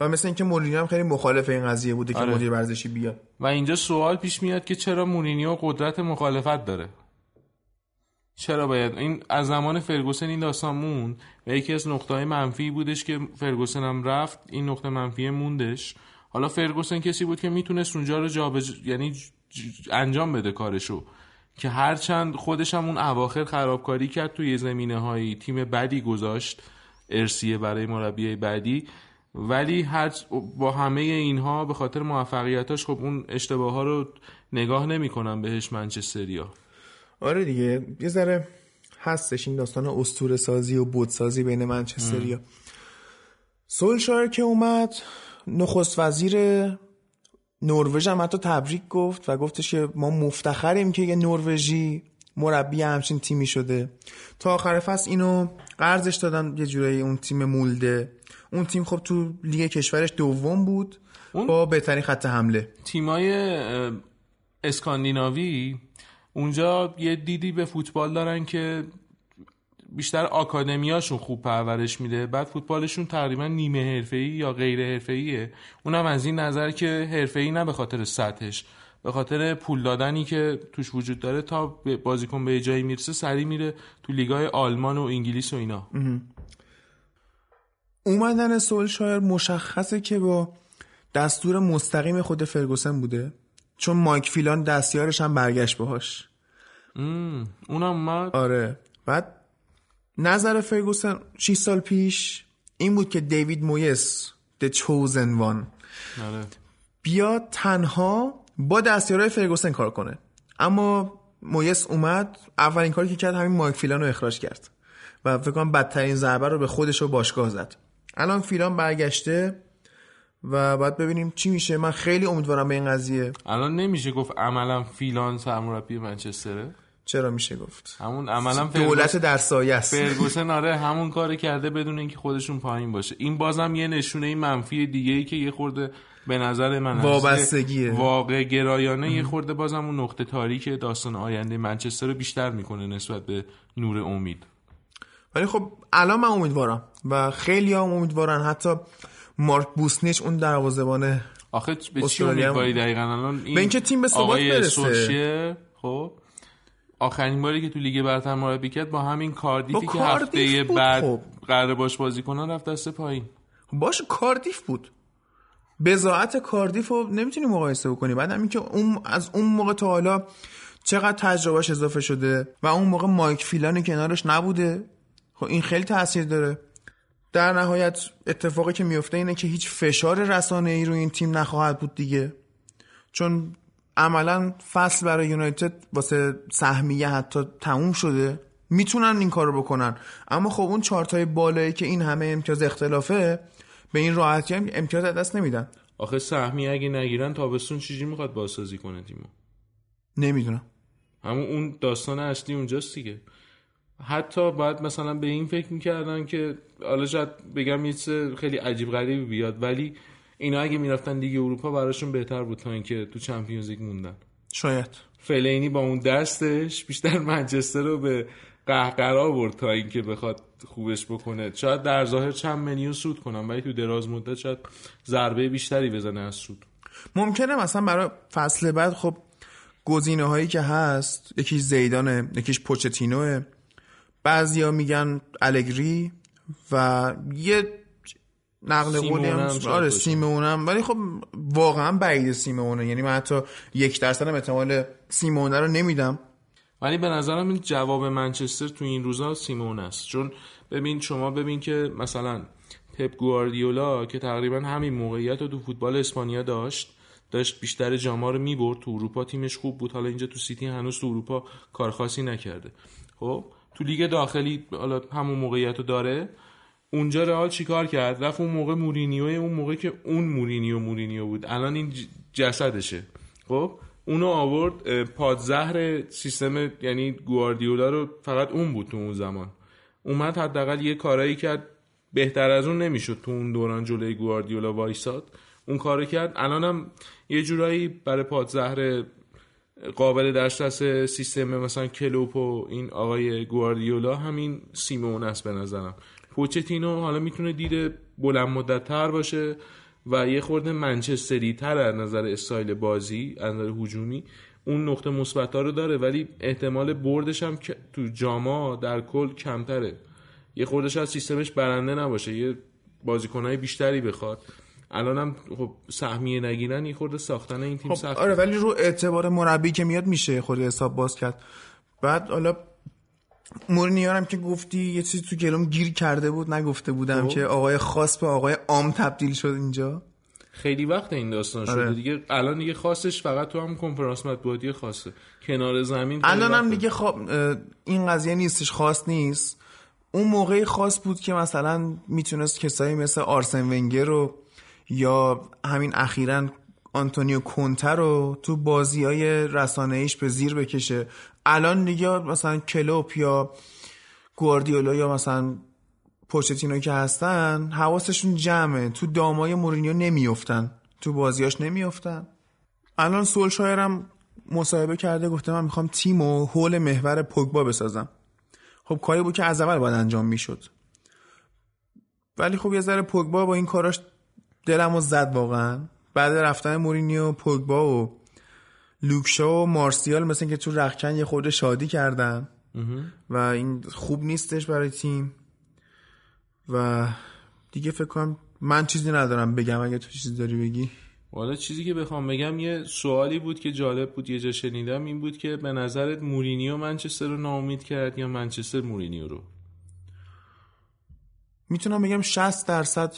و مثل اینکه مورینیو هم خیلی مخالف این قضیه بوده که آره. مدیر ورزشی بیاد. و اینجا سوال پیش میاد که چرا مورینیو قدرت مخالفت داره؟ چرا باید؟ این از زمان فرگوسن این داستان موند و یکی از نقطه منفی بودش که فرگوسن هم رفت این نقطه منفی موندش. حالا فرگوسن کسی بود که می‌تونست اونجا رو جابجا یعنی ج- انجام بده کارشو. که هرچند خودش هم اون اواخر خرابکاری کرد توی زمینه های تیم بدی گذاشت ارسیه برای مربی بعدی ولی هر با همه اینها به خاطر موفقیتاش خب اون اشتباه ها رو نگاه نمی‌کنن بهش منچستریا آره دیگه یه ذره هستش این داستان اسطوره سازی و بود سازی بین منچستریا سولشار که اومد نخست وزیر نروژ هم حتی تبریک گفت و گفتش که ما مفتخریم که یه نروژی مربی همچین تیمی شده. تا آخر فصل اینو قرضش دادن یه جورایی اون تیم مولده. اون تیم خب تو لیگ کشورش دوم بود با بهترین خط حمله. تیمای اسکاندیناوی؟ اونجا یه دیدی به فوتبال دارن که بیشتر آکادمیاشون خوب پرورش میده بعد فوتبالشون تقریبا نیمه حرفه‌ای یا غیر حرفه‌ایه. اونم از این نظر که حرفه‌ای نه به خاطر سطحش به خاطر پول دادنی که توش وجود داره تا بازیکن به جایی می‌رسه سری میره تو لیگای آلمان و انگلیس و اینا. اومدن سولشایر مشخصه که با دستور مستقیم خود فرگوسن بوده. چون مایک فیلان دستیارش هم برگشت باهاش. اونم اومد. آره. بعد نظر فرگوسن 6 سال پیش این بود که دیوید مویس The Chosen One آره. بیاد تنها با دستیارهای فرگوسن کار کنه. اما مویس اومد اولین کاری که کرد همین مایک فیلان رو اخراج کرد. و فکر کنم بدترین ضربه رو به خودش و باشگاه زد. الان فیلان برگشته. و باید ببینیم چی میشه. من خیلی امیدوارم به این قضیه. الان نمیشه گفت عملا فیلان سرمربی منچستره؟ چرا میشه گفت؟ همون عملا دولت در سایه است. فرگوسن [laughs] آره همون کار کرده بدون اینکه خودشون پایین باشه. این بازم یه نشونه منفی دیگه ای که یه خورده به نظر من. وابستگیه. واقع گرایانه یه خورده بازم اون نقطه تاریک داستان آینده منچستر رو بیشتر می‌کنه نسبت به نور امید. ولی خب الان من امیدوارم و خیلی هم امیدوارن. حتی مارک بوسنیچ اون دروازه‌بان آخه به چی امیدواری دقیقا الان؟ این به اینکه تیم به ثبات برسه. خب. آخرین باری که تو لیگ برتر مربی کرد با همین کاردیفی با که کاردیف هفته بود بعد خب. قرار باش بازی کنن رفت دست پایین. باش کاردیف بود. بزاعت کاردیف رو نمی‌تونی مقایسه بکنی بعد همین که اون از اون موقع تا حالا چقدر تجربهش اضافه شده و اون موقع مایک فیلانی کنارش نبوده. خب این خیلی تاثیر داره. در نهایت اتفاقی که میفته اینه که هیچ فشار رسانه ای روی این تیم نخواهد بود دیگه. چون عملا فصل برای یونایتد واسه سهمیه حتی تموم شده. می‌تونن این کارو بکنن. اما خب اون چارتای بالایی که این همه امتیاز اختلافه به این راحتی هم امتیاز از دست نمیدن. آخه سهمی اگه نگیرن تابستون چیزی می‌خواد بازسازی کنه تیمو؟ نمی‌دونم. همون اون داستان اصلی اونجاست دیگه. حتی باید مثلا به این فکر می‌کردن که حالا شاید بگم یه چیز خیلی عجیب غریبی بیاد ولی اینا اگه می‌رفتن لیگ اروپا براشون بهتر بود تا اینکه تو چمپیونز لیگ موندن. شاید. فلینی با اون دستش بیشتر منچستر رو به قهقرا برد تا اینکه بخواد خوبش بکنه. شاید در ظاهر چند منیو سود کنم ولی تو دراز مدت شاید ضربه بیشتری بزنه از سود. ممکنه مثلا برای فصل بعد خب گزینه هایی که هست یکیش زیدانه یکیش پوچتینوه. بعضیا میگن الگری و یه نقل قولی هم آره هم ولی خب واقعا بعید سیمونه یعنی من حتی یک درصد هم احتمال سیمونه رو نمیدم. ولی به نظرم این جواب منچستر تو این روزا سیمون است. چون ببین شما ببین که مثلا پپ گواردیولا که تقریبا همین موقعیت رو تو فوتبال اسپانیا داشت داشت بیشتر جاما رو می‌برد. تو اروپا تیمش خوب بود. حالا اینجا تو سیتی هنوز تو اروپا کار خاصی نکرده. خب؟ تو لیگ داخلی حالا همون موقعیت رو داره. اونجا رئال چیکار کرد؟ رفت اون موقع مورینیو اون موقع که اون مورینیو مورینیو بود. الان این جسدشه. خب اونو آورد پادزهر سیستم یعنی گواردیولا رو فقط اون بود تو اون زمان. اومد حداقل یه کارایی کرد. بهتر از اون نمی‌شد تو اون دوران جلوی گواردیولا وایساد. اون کارو کرد. الانم یه جورایی برای پادزهر قابل دسترس سیستم مثلا کلوپ و این آقای گواردیولا همین سیمون است به نظرم. پوچتینو حالا می‌تونه دید بلند مدت تر باشه و یه خورده منچستری تر از نظر استایل بازی از نظر هجومی اون نقطه مثبت رو داره ولی احتمال بردش هم تو جاما در کل کمتره. یه خوردش از سیستمش برنده نباشه یه بازیکنهای بیشتری بخواد. الانم خب سهمیه نگیرن یه خورده ساختن این تیم خب سخت آره ولی رو اعتبار مربی که میاد میشه خود حساب باز کرد. بعد حالا مورینیو هم که گفتی یه چیزی تو گلوم گیر کرده بود نگفته بودم که آقای خاص به آقای عام تبدیل شد اینجا. خیلی وقت این داستان شده آره. دیگه. الان دیگه خاصش فقط تو هم کنفرانس مطبوعاتی خاصه. کنار زمین الان هم. دیگه خواب این قضیه نیستش خاص نیست. اون موقعی خاص بود که مثلا می‌تونست کسایی مثل آرسن ونگر رو یا همین اخیرا آنتونیو کونته رو تو بازی های رسانه ایش به زیر بکشه. الان دیگه مثلا کلوپ یا گواردیولا یا مثلا پوچتینو که هستن حواسشون جمعه. تو دامای مورینیو نمیفتن تو بازیاش نمیفتن الان سولشایرم مصاحبه کرده گفته من می‌خوام تیم و حول محور پوگبا بسازم. خب کاری بود که از اول باید انجام می‌شد. ولی خب یه ذره پوگبا با این کاراش دلمو زد واقعا. بعد رفتن مورینیو پوگبا و لوکشا و مارسیال مثل که تو رخکن یه خورده شادی کردن. و این خوب نیستش برای تیم. و دیگه فکر کنم من چیزی ندارم بگم اگه تو چیزی داری بگی. حالا چیزی که بخوام بگم یه سوالی بود که جالب بود یه جا شنیدم این بود که به نظرت مورینیو منچستر رو ناامید کرد یا منچستر مورینیو رو؟ می‌تونم بگم 60 درصد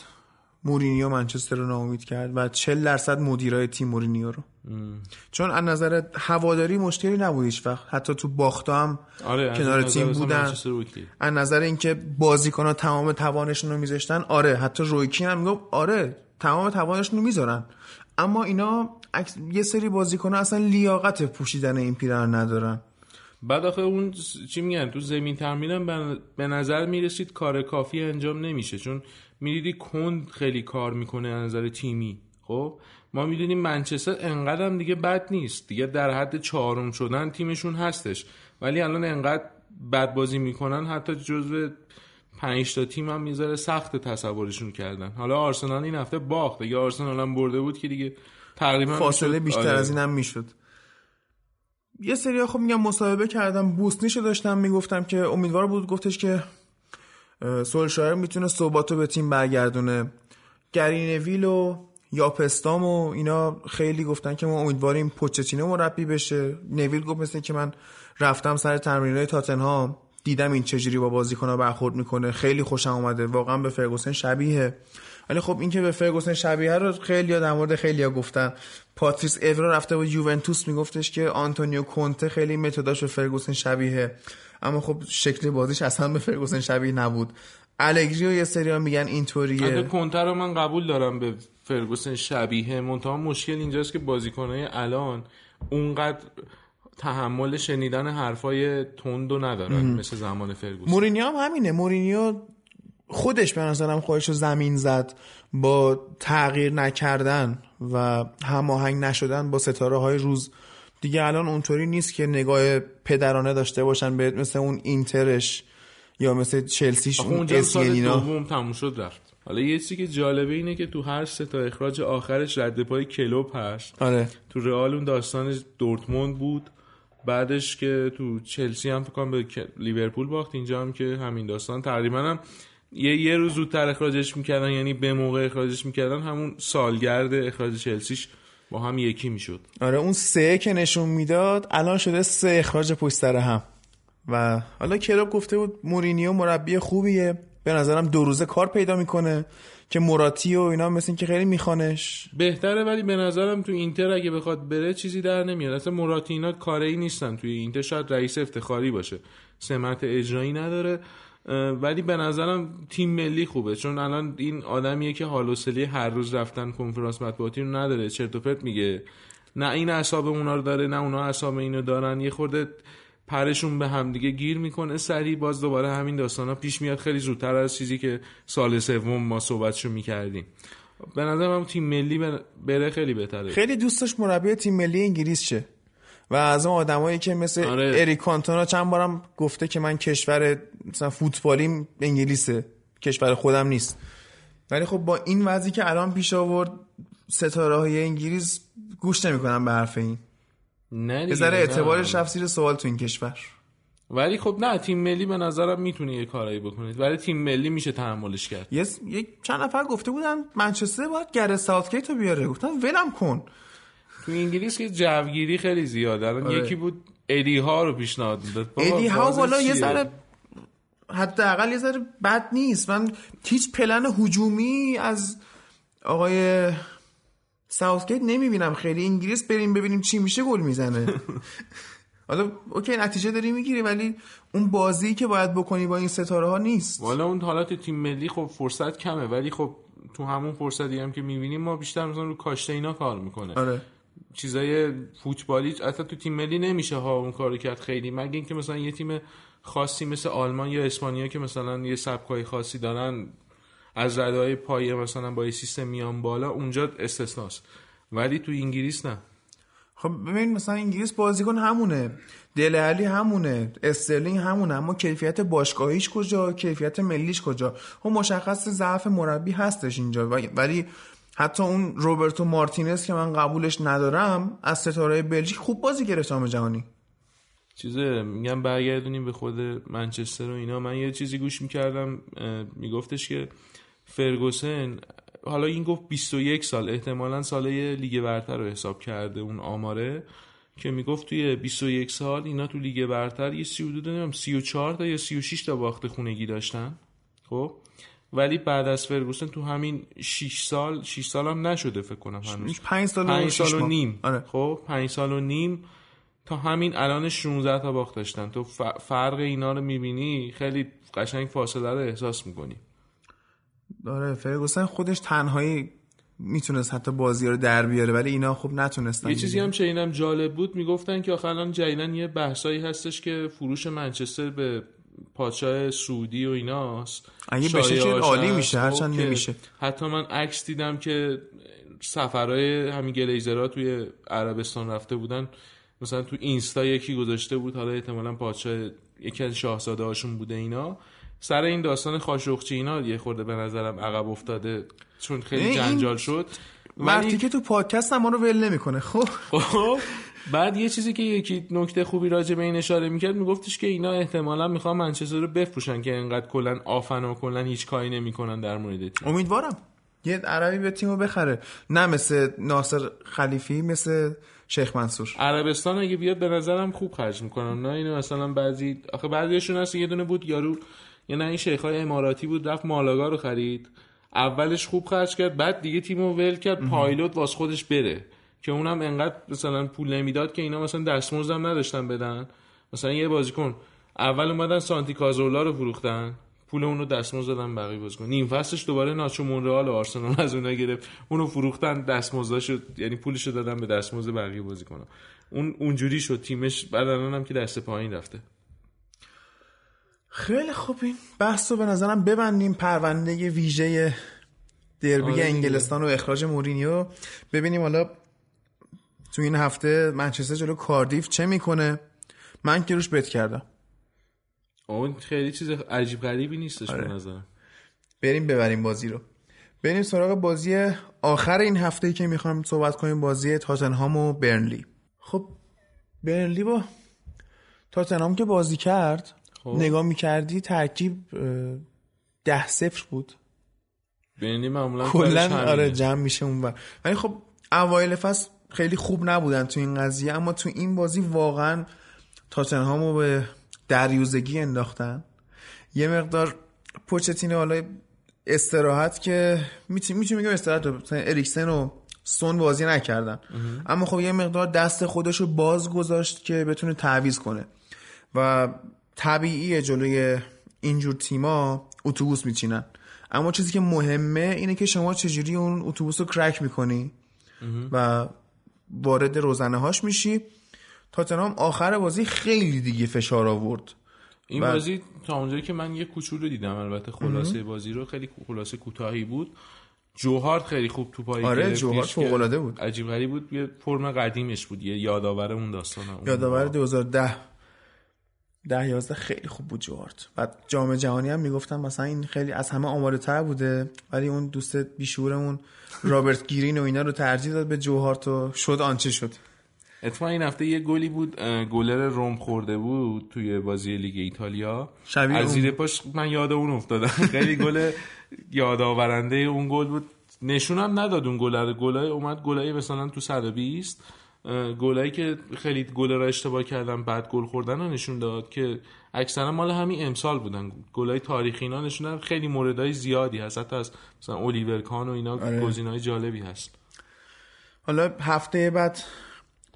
مورینیو منچستر رو ناامید کرد و 40 درصد مدیرای تیم مورینیو رو. چون از نظر هواداری مشکلی نبود هیچ وقت. حتی تو باختا هم آره کنار تیم بودن. از نظر اینکه بازیکن‌ها تمام توانشون رو میذاشتن آره حتی رویکین هم می‌گفت آره تمام توانشون رو می‌ذارن. اما اینا اکس- یه سری بازیکن‌ها اصلا لیاقت پوشیدن این پیرهن ندارن. بعد آخه اون چی میگن؟ تو زمین تمرینم به نظر می‌رسید کار کافی انجام نمیشه. چون می‌دیدی کند خیلی کار می‌کنه از نظر تیمی. خب؟ ما می‌دونیم منچستر انقدر هم دیگه بد نیست. دیگه در حد چهارم شدن تیمشون هستش. ولی الان انقدر بد بازی می‌کنن حتی جزو پنج تا تیم هم می‌ذاره سخت تصورشون کردن. حالا آرسنال این هفته باخت. اگه آرسنال هم برده بود که دیگه تقریبا فاصله بیشتر آره. از اینم می‌شد. یه سری خب میگم مصاحبه کردم بوسنیشو داشتم می‌گفتم که امیدوار بود گفتش که سولشایر می‌تونه صحباتو به تیم برگردونه. گرینویل و یاپستام و اینا خیلی گفتن که ما امیدواریم پوچتینو مربی بشه. نویل گفت مثل که من رفتم سر تمرینای تاتنهام دیدم این چجوری با بازیکن‌ها برخورد می‌کنه. خیلی خوشم اومده. واقعا به فرگوسن شبیه. ولی خب این که به فرگوسن شبیه رو خیلی در مورد خیلی گفتن. پاتریس اورا رفته بود یوونتوس میگفتش که آنتونیو کونته خیلی متداش به فرگوسن شبیه اما خب شکل بازیش اصلا به فرگوسن شبیه نبود. الگری و یه سری میگن اینطوریه. کنتر رو من قبول دارم به فرگوسن شبیه منتها مشکل اینجاست که بازیکنهای الان اونقدر تحمل شنیدن حرفای تند و ندارن مثل زمان فرگوسن. مورینیو هم همینه. مورینیو خودش به نظرم خودش رو زمین زد با تغییر نکردن و هماهنگ نشدن با ستاره های روز. دیگه الان اونطوری نیست که نگاه پدرانه داشته باشن به مثل اون اینترش یا مثل چلسیش اون سال دوم تموم شد رفت. حالا یه چیزی که جالبه اینه که تو هر سه تا اخراج آخرش رد پای کلوب هست. آره. تو رئال اون داستان دورتموند بود. بعدش که تو چلسی هم فکر کنم به لیورپول باخت. اینجا هم که همین داستان. تقریبا هم یه یه روز زودتر اخراجش می‌کردن یعنی به موقع اخراجش می‌کردن همون سالگرد اخراج چلسیش با هم یکی می‌شد. آره اون سه که نشون می‌داد الان شده سه اخراج پشت سر هم. و حالا کلوب گفته بود مورینیو مربی خوبیه. به نظرم دو روزه کار پیدا می‌کنه که موراتی و اینا مثل این که خیلی میخوانش. بهتره ولی به نظرم تو اینتر اگه بخواد بره چیزی در نمیاد. اصلا موراتی اینا کاری نیستن توی اینتر. شاید رئیس افتخاری باشه. سمت اجرایی نداره. ولی به نظرم تیم ملی خوبه. چون الان این آدمیه که حال و حوصله هر روز رفتن کنفرانس مطبوعاتی رو نداره. چرت و پرت میگه. نه این اعصاب اونا رو داره نه اونا اعصاب اینو دارن. یه خورده پرشون به همدیگه گیر می‌کنه. سریع باز دوباره همین داستان ها پیش میاد. خیلی زودتر از چیزی که سال سوم ما صحبتشو می‌کردیم. به نظرم تیم ملی بر- بره خیلی بهتره. خیلی دوست داشت مربی تیم ملی انگلیس شه. و از اون آدمایی که مثل آره. اریک کانتونا چند بارم گفته که من کشور مثلا فوتبالیم انگلیسه. کشور خودم نیست. ولی خب با این وضعی که الان پیش آورد ستاره های انگلیس گوش نمی‌کنن به حرف این. نه. اعتبارش رفت زیر سوال تو این کشور. ولی خب نه تیم ملی به نظرم می‌تونه یه کارایی بکنید ولی تیم ملی میشه تحملش کرد. یه یک چند نفر گفته بودن منچستر باید گره ساوتگیت رو بیاره. گفتم ولم کن. تو انگلیس که جوگیری خیلی زیاده. الان آره. یکی بود ادی ها رو پیشنهاد بابا، ادی ها بالا یه؟ ذره حداقل یه ذره بد نیست. من هیچ پلن هجومی از آقای ساوثگیت نمی‌بینم. خیلی انگلیس بریم ببینیم چی میشه گل می‌زنه. [laughs] حالا اوکی نتیجه داری می‌گیری ولی اون بازی که باید بکنی با این ستاره ها نیست. والا اون حالت تیم ملی خب فرصت کمه ولی خب تو همون فرصتی هم که می‌بینیم ما بیشتر مثلا رو کاشته اینا کار می‌کنه. آره. چیزای فوتبالی اصلا تو تیم ملی نمیشه ها اون کارو کرد خیلی. مگه اینکه مثلا یه تیم خاصی مثل آلمان یا اسپانیا که مثلا یه سبکای خاصی دارن از رده های پایه مثلا با یه سیستم میان بالا اونجا استثناست. ولی تو انگلیس نه. خب ببین مثلا انگلیس بازیکن همونه. دل علی همونه. استرلینگ همونه. اما کیفیت باشگاهیش کجا؟ کیفیت ملیش کجا؟ خب مشخص ضعف مربی هستش اینجا. ولی حتی اون روبرتو مارتینز که من قبولش ندارم از ستاره بلژیک خوب بازی گرفت جام جهانی. چیزه میگم برگردونیم به خود منچستر و اینا. من یه چیزی گوش می‌کردم میگفتش که فرگوسن حالا این گفت 21 سال احتمالا ساله لیگ برتر رو حساب کرده اون آماره که می‌گفت توی 21 سال اینا تو لیگ برتر یه سی حدود 34 تا یا 36 تا باخت خونگی داشتن. خب؟ ولی بعد از فرگوسن تو همین 6 سال 6 سال هم نشده فکر کنم هنوز. 5 سال, 5 سال و. نیم. آره. خب 5 سال و نیم. تا همین الان 16 تا باخت داشتن. تو فرق اینا رو می‌بینی؟ خیلی قشنگ فاصله رو احساس می‌کنی. آره فرگوسن خودش تنهایی می‌تونست حتی بازی رو در بیاره ولی اینا خب نتونستن یه چیزی. هم شنیدم جالب بود. می‌گفتن که آخه الان جدیدن یه بحثایی هستش که فروش منچستر به پادشاه سعودی و ایناست. اگه بشه که عالی. میشه، هرچند نمیشه. حتی من عکس دیدم که سفرهای همین گلیزرها توی عربستان رفته بودن. مثلا تو اینستا یکی گذاشته بود. حالا احتمالا پادشاه یکی از شاهزاده هاشون بوده اینا. سر این داستان خاشقچی اینا یه خورده به نظرم عقب افتاده چون خیلی جنجال شد. مرتی که تو پادکست هم ما رو ول نمی‌کنه. خب. خب بعد یه چیزی که یکی نکته خوبی راجع به این اشاره می‌کرد میگفتش که اینا احتمالا می‌خوان منچستر رو بفروشن که انقدر کلا آفن و کلا هیچ کاری نمی‌کنن در مورد تیم. امیدوارم. یه عربی به تیمو بخره. نه مثل ناصر خلیفی مثل شیخ منصور. عربستان اگه بیاد به نظرم خوب خرج می‌کنن نه اینو مثلا بعضی آخه بعضیشون هست یه دونه بود یارو یا نه این شیخای اماراتی بود رفت مالاگا رو خرید. اولش خوب خرج کرد بعد دیگه تیمو ول کرد پایلوت واس خودش بره. که اونم انقدر مثلا پول نمی‌داد که اینا مثلا دستمزدم نداشتن بدن. مثلا یه بازیکن اول اومدن سانتی کازولا رو فروختن پول اونو دستمزد دادن بقیه بازیکن. نیم فصلش دوباره ناچو مونرال و آرسنال از اونها گرفت. اونو فروختن دستمزدشو یعنی پولشو دادن به دستمزد بقیه بازیکن‌ها. اون اونجوری شد. تیمش بعد هم که دست پایین رفته. خیلی خوب. این بحث رو به نظرم ببندیم. پرونده ویژه دربی آره. انگلستان و اخراج مورینیو. ببینیم حالا تو این هفته منچستر جلو کاردیف چه می‌کنه؟ من که روش بت کردم. اون خیلی چیز عجیب غریبی نیستش آره. به نظرم. بریم ببریم بازی رو. بریم سراغ بازی آخر این هفته که می‌خوایم صحبت کنیم بازی تاتنهام و برنلی. خب برنلی با تاتنهام که بازی کرد خب. نگاه می‌کردی ترکیب ده صفر بود. بینی معمولا کلا همینه. آره جمع میشه اون ولی خب اوایل فصل خیلی خوب نبودن تو این قضیه اما تو این بازی واقعا تاتنهام رو به دریوزگی انداختن. یه مقدار پوچتینو حالا استراحت که می‌تونیم میگم استراحت رو. مثلا اریکسن و سون بازی نکردن. اما خب یه مقدار دست خودش رو باز گذاشت که بتونه تعویض کنه. و طبیعیه جلوی اینجور تیما اتوبوس میچینن. اما چیزی که مهمه اینه که شما چجوری اون اتوبوس رو کرک می‌کنی و وارد روزنه هاش میشی تاتنهام آخر بازی خیلی دیگه فشار آورد این بله. بازی تا اونجایی که من یه کوچولو دیدم البته خلاصه بازی رو خیلی خلاصه کوتاهی بود جوهارد خیلی خوب تو پای آره، جوهارد فوق‌العاده بود. عجیب غریب بود یه فرم قدیمش بود یه یادآور اون داستان یادآور موقع. 2010 ده یازده خیلی خوب بود جوارد. بعد جام جهانی هم می‌گفتم مثلا این خیلی از همه آماده تر بوده ولی اون دوست بیشورمون رابرت گیرین و اینا رو ترجیح داد به جوهارت و شد آنچه شد. اتفاقا این هفته یه گلی بود گلر روم خورده بود توی بازی لیگ ایتالیا. شبیه از. زیر پاش من یاد اون افتادم. [laughs] خیلی گل یادآورنده اون گل بود. نشونم نداد اون گل رو گلای اومد گلای مثلا تو 120 اه، گلایی که خیلی گل را اشتباه کردن بعد گل خوردن رو نشون داد که اکثرا مال همین امسال بودن. گلای تاریخی اینا نشون خیلی موردهای زیادی هست. حتی از مثلا اولیور کان و اینا آره. گزینه‌های جالبی هست. حالا هفته بعد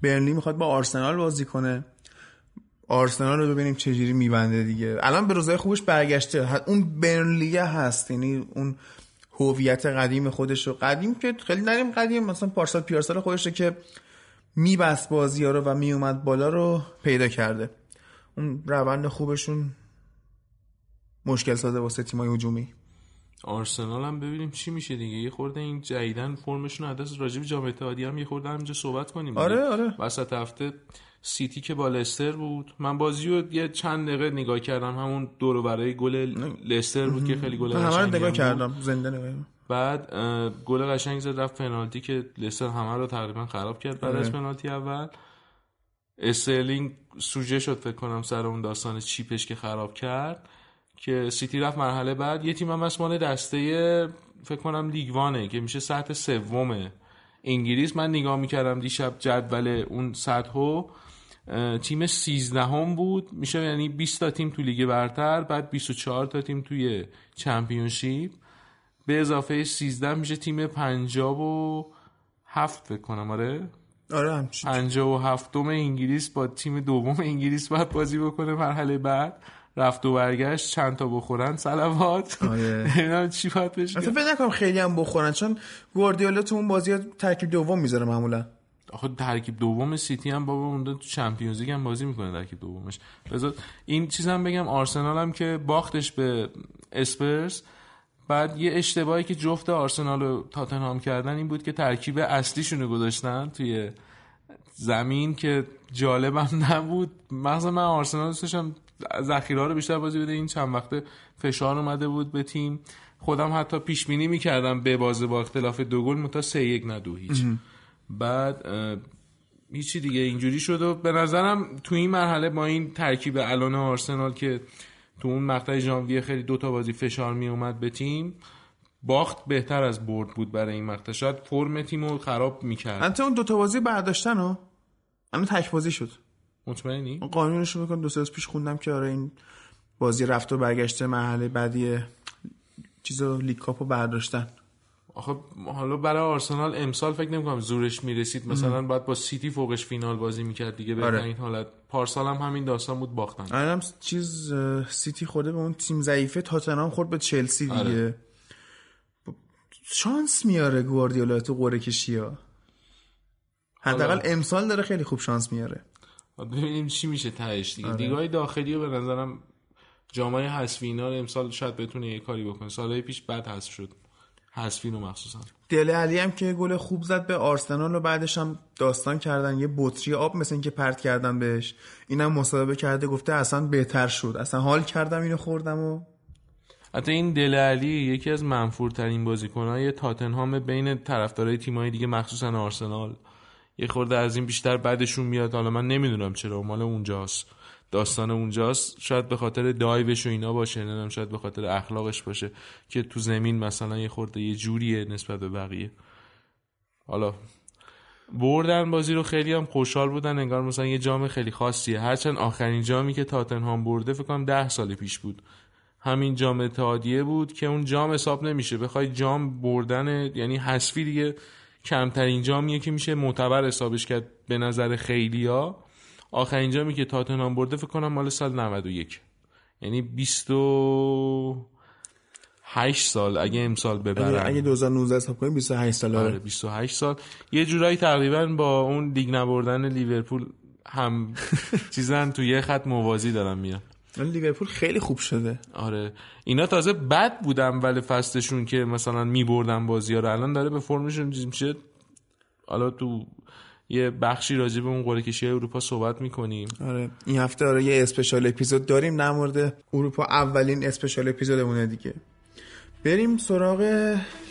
برنلی می‌خواد با آرسنال بازی کنه. آرسنال رو ببینیم چجوری میبنده دیگه. الان به روزای خوبش برگشته. اون برنلیه هست. یعنی اون هویت قدیم خودش رو. قدیم که خیلی نریم قدیم. مثلا پارسال پیارسال خودش که میبست بازی ها رو و میومد بالا رو پیدا کرده اون روند خوبشون مشکل سازه واسه تیمای هجومی آرسنال هم ببینیم چی میشه دیگه یه خورده این جدیدن فرمشون دست راجب جام اتحادیه هم یه خورده همینجا صحبت کنیم دیگه. آره، آره. وسط هفته سیتی که با لستر بود من بازی رو یه چند دقیقه نگاه کردم همون دور برای گل لستر بود که خیلی گل همه نگاه. کردم زنده نگاه. بعد گل قشنگ زد رفت پنالتی که لستر همه رو تقریبا خراب کرد بعد از پنالتی اول. استرلینگ سوژه شد فکر کنم سر اون داستان chip ش که خراب کرد که سیتی رفت مرحله بعد. یه تیم هم هست مال دسته فکر کنم League One ه که میشه سطح سوم انگلیس. من نگاه می‌کردم دیشب جدول اون سطحو. تیم 13 هم بود. میشه یعنی 20 تا تیم تو لیگ برتر بعد 24 تا تیم توی Championship. به اضافه 13 میشه تیم 50 و هفت فکر کنم آره؟ آره همچین 57 انگلیس با تیم دوم انگلیس باید بازی بکنه مرحله بعد. رفت و برگشت چند تا بخورن؟ صلوات. آره. نمی‌دونم چی باید البته بگم. فکر نکنم خیلی هم بخورن چون گواردیولا تو اون بازی ترکیب دوم می‌ذاره معمولا. آخه ترکیب دوم سیتی هم بابا اونجا تو چمپیونز لیگ هم بازی می‌کنه ترکیب دومش. بذار این چیز هم بگم آرسنال هم که باختش به اسپرس بعد یه اشتباهی که جفت آرسنال و تاتنهام کردن این بود که ترکیب اصلیشون رو گذاشتن توی زمین که جالبم [laughs] نبود. مثلا من آرسنال داشتم ذخیره رو بیشتر بازی بده. این چند وقته فشار اومده بود به تیم. خودم حتی پیش بینی می‌کردم به بازه با اختلاف دو گل متا سه یک نه دو هیچ. بعد هیچی دیگه اینجوری شد و به نظرم تو این مرحله با این ترکیب الان آرسنال که تو اون مقطع ژانویه خیلی دو تا بازی فشار می اومد به تیم. باخت بهتر از برد بود برای این مقطع. شاید فرم تیم رو خراب می‌کرد انت اون دوتا بازی برداشتن ها الان تک بازی شد. مطمئنی؟ قانونش رو بکن دو سه پیش خوندم که آره این بازی رفت و برگشته مرحله بعدی چیزو League Cup و برداشتن. آخه حالا برای آرسنال امسال فکر نمی‌کنم زورش می‌رسید. مثلا باید با سیتی فوقش فینال بازی می‌کرد دیگه. به آره. این حالت. پارسال هم همین داستان بود باختن. الانم چیز سیتی خورده به اون تیم ضعیفه. تاتنهام خورد به چلسی دیگه. آره. ب- شانس میاره گواردیولا تو قرعه کشی ها. حداقل امسال داره خیلی خوب شانس میاره. ببینیم چی میشه تهش دیگه. آره. دیگه داخلی رو به نظرم جامعه حذفی اینا رو امسال شاید بتونه یه کاری بکنه. سالهای پیش بد حذف شد. حذفی رو مخصوصا. دل علی هم که گل خوب زد به آرسنال و بعدش هم داستان کردن یه بطری آب مثل این که پرت کردن بهش. اینم مصاحبه کرده گفته اصلا بهتر شد. اصلا حال کردم اینو خوردم و حتی این دل علی یکی از منفورترین بازیکنهای تاتنهام بین طرفدارای تیمای دیگه مخصوصا آرسنال. یه خورده از این بیشتر بعدشون میاد. حالا من نمی‌دونم چرا مال اونجاست. داستان اونجاست شاید به خاطر دایوش و اینا باشه نمی‌دونم شاید به خاطر اخلاقش باشه که تو زمین مثلا یه خورده یه جوریه نسبت به بقیه. حالا بردن بازی رو خیلی هم خوشحال بودن انگار مثلا یه جام خیلی خاصیه. هرچند آخرین جامی که تاتنهام برده فکر کنم ده سال پیش بود. همین جام اتحادیه بود که اون جام حساب نمیشه. بخوای جام بردن یعنی حذفی دیگه کمترین جامیه که میشه معتبر حسابش کرد به نظر خیلیا آخرین جامی که تاتنهام برده فکر کنم مال سال 91 یعنی 28 سال اگه امسال ببرن. اگه 2019 حساب کنیم 28 سال آره. آره 28 سال. یه جورایی تقریبا با اون لیگ نبردن لیورپول هم [laughs] چیزن تو یه خط موازی دارن میان. لیورپول خیلی خوب شده. آره. اینا تازه بد بودن ولی فصلشون که مثلا میبردن بازی ها رو. الان داره به فرمشون چیز میشه. حالا تو یه بخشی راجع به اون قرعه کشی اروپا صحبت می‌کنیم. آره. این هفته آره یه اسپشال اپیزود داریم در مورد اروپا. اولین اسپشال اپیزودمونه دیگه. بریم سراغ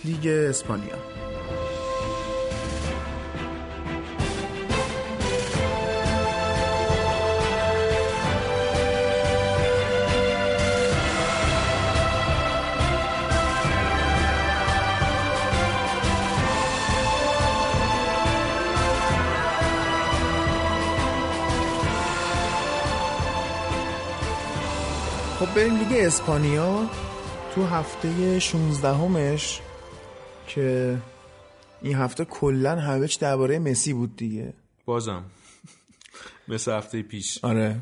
لیگ اسپانیا. بریم لیگ اسپانیا. تو هفته 16 همش که این هفته کلا همه چی درباره مسی بود دیگه. بازم. [laughs] مثل هفته پیش. آره.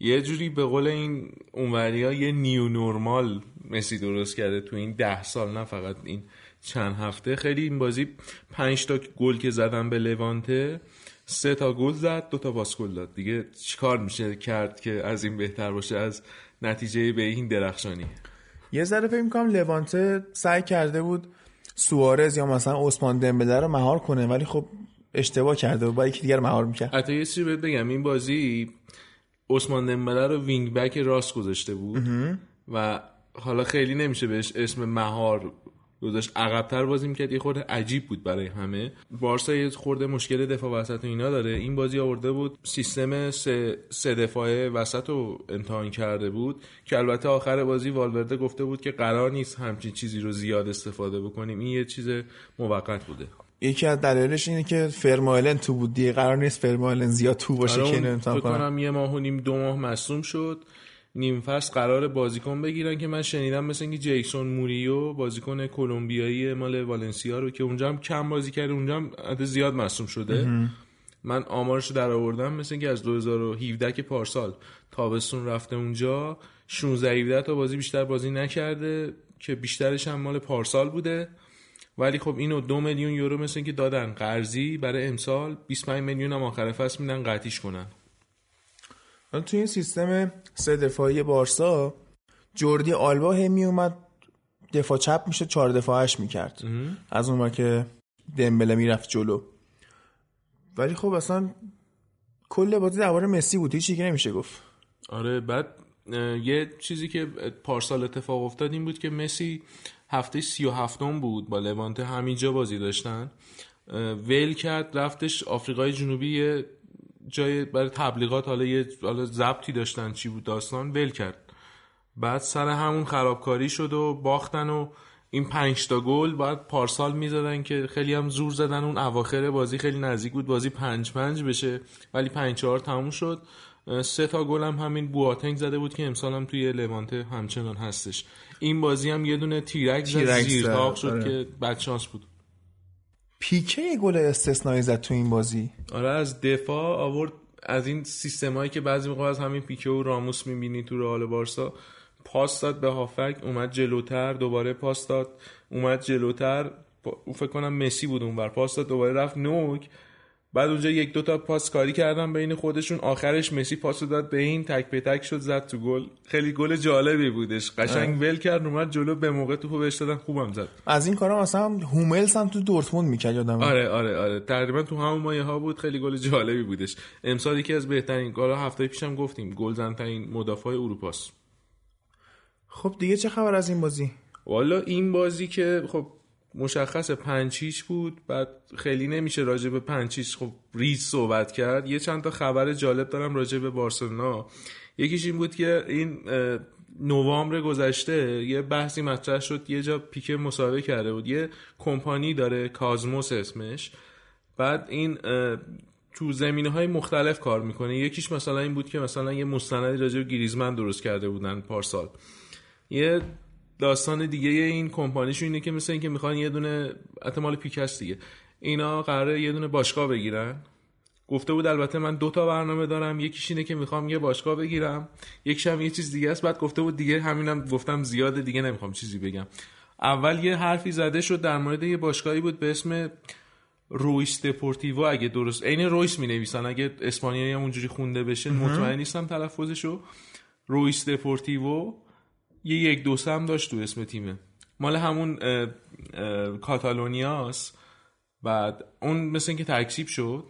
یه جوری به قول این اونوری ها یه نیو نورمال مسی درست کرده تو این ده سال نه فقط این چند هفته. خیلی این بازی پنج تا گل که زدن به لوانته سه تا گل زد دو تا پاس گل داد. دیگه چیکار میشه کرد که از این بهتر باشه؟ از نتیجه به این درخشانی. یه ذره فکر می‌کنم لوانته سعی کرده بود سوارز یا مثلا عثمان دمبله رو مهار کنه ولی خب اشتباه کرده و با یکی دیگر مهار می‌کرد. حتی یه چیزی بهت بگم این بازی عثمان دمبله رو وینگ بک راست گذاشته بود و حالا خیلی نمیشه بهش اسم مهار گذاشت. عقبتر بازی می‌کرد. یه خورده عجیب بود برای همه. بارسا یه خورده مشکل دفاع وسط و اینا داره. این بازی آورده بود. سیستم سه, سه دفاعه وسط رو امتحان کرده بود. که البته آخر بازی والورده گفته بود که قرار نیست همچین چیزی رو زیاد استفاده بکنیم. این یه چیز موقت بوده. یکی از دلایلش اینه که فرمایلن تو بود دیگه قرار نیست فرمایلن زیاد تو باشه که اینو امتحان کنم یه ماه و نیم دو ماه مصوم شد. نیم فصل قرار بازیکن بگیرن که من شنیدم مثل اینکه جیکسون موریو بازیکن کلمبیایی مال والنسیا رو که اونجا هم کم بازی کرده اونجا هم زیاد مصوم شده. من آمارش رو در آوردم مثل اینکه از 2017 که پارسال تابستون رفته اونجا 16 17 تا بازی بیشتر بازی نکرده که بیشترش هم مال پارسال بوده. ولی خب اینو دو میلیون یورو مثل اینکه دادن قرضی برای امسال 25 میلیون هم آخر فصل میدن قطعیش کنن. توی این سیستم سه دفاعی بارسا جوردی آلبا هی می اومد دفاع چپ میشه چهار دفاعش می‌کرد. از اون که دمبله می‌رفت جلو. ولی خب اصلا کل بازی درباره مسی بود هیچ نمیشه گفت. آره بعد یه چیزی که پارسال اتفاق افتاد این بود که مسی هفته سی و هفتم بود با لوانته همینجا بازی داشتن. ول کرد رفتش آفریقای جنوبی جای برای تبلیغات حالا یه حالا ضبطی داشتن چی بود داستان ول کرد. بعد سر همون خرابکاری شد و باختن و این پنج تا گل بعد پارسال می‌زدن که خیلی هم زور زدن اون اواخر بازی خیلی نزدیک بود بازی پنج پنج بشه ولی پنج چهار تموم شد. سه تا گل هم همین بواتنگ زده بود که امسال هم توی لوانته همچنان هستش. این بازی هم یه دونه تیرک زد زیر شد آره. که بدشانس بود. پیکه یه گل استثنایی زد تو این بازی. آره از دفاع آورد از این سیستمایی که بعضی موقع از همین پیکه و راموس می‌بینی تو رئال بارسا پاس داد به هافک اومد جلوتر دوباره پاس داد اومد جلوتر فکر کنم مسی بود اونور پاس داد دوباره رفت نوک. بعد اونجا یک دو تا پاس کاری کردن بین خودشون. آخرش مسی پاس داد به این تک به تک شد زد تو گل. خیلی گل جالبی بودش. قشنگ ول کرد اومد جلو به موقع توپو بهش دادن خوبم زد. از این کارا مثلا هوملز هم تو دورتموند می‌کرد یادم آره آره آره. تقریبا تو همون مایه ها بود. خیلی گل جالبی بودش. امسال یکی از بهترین گل هفته پیشم گفتیم گلزنترین مدافع اروپاست. خب دیگه چه خبر از این بازی؟ والا این بازی که خب مشخص پنچیش بود بعد خیلی نمیشه راجع به پنچیش خب ریز صحبت کرد. یه چند تا خبر جالب دارم راجع به بارسلونا. یکیش این بود که این نوامبر گذشته یه بحثی مطرح شد یه جا پیکه مسابقه کرده بود. یه کمپانی داره کازموس اسمش. بعد این تو زمینه های مختلف کار می‌کنه. یکیش مثلا این بود که مثلا یه مستندی راجع به گریزمن درست کرده بودن پارسال. یه داستان دیگه این کمپانیشون اینه که مثل اینکه می‌خوان یه دونه احتمال پیک هست دیگه. اینا قراره یه دونه باشگاه بگیرن. گفته بود البته من دو تا برنامه دارم. یکیش اینه که می‌خوام یه باشگاه بگیرم. یکیش هم یه چیز دیگه است. بعد گفته بود دیگه همینم گفتم زیاده دیگه نمی‌خوام چیزی بگم. اول یه حرفی زده شد در مورد یه باشگاهی بود به اسم رویس دپورتیو. اگه درست عین رویس می نویسن اگه اسپانیایی هم اونجوری خونده بشه مطمئن نیستم تلفظشو. رئوس دپورتیو. یه یک دو هم داشت تو اسم تیمه. مال همون اه، اه، کاتالونیاست. بعد اون مثل اینکه تکذیب شد.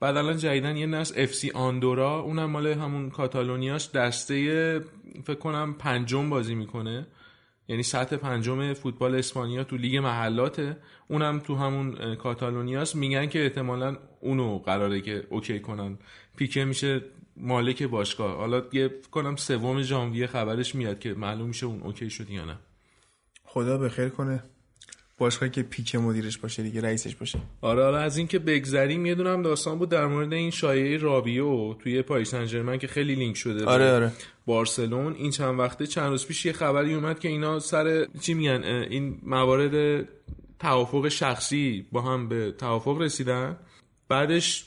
بعد الان جدیدن یه نسل اف سی آندورا. اونم مال همون کاتالونیاست. دسته فکر کنم پنجم بازی می‌کنه. یعنی سطح پنجم فوتبال اسپانیا تو لیگ محلاته. اونم تو همون اه، کاتالونیاست. میگن که احتمالا اونو قراره که اوکی کنن. پیکه میشه مالک باشگاه. حالا فکر کنم سوم ژانویه خبرش میاد که معلوم میشه اون اوکی شد یا نه. خدا به خیر کنه. باشگاهی که پیکه مدیرش باشه دیگه رئیسش باشه. آره حالا از این که بگذریم یه دونم داستان بود در مورد این شایعه رابیو توی پاریس سن که خیلی لینک شده آره آره. بارسلون. این چند وقته چند روز پیش یه خبری اومد که اینا سر چی میگن؟ این موارد توافق شخصی با هم به توافق رسیدن. بعدش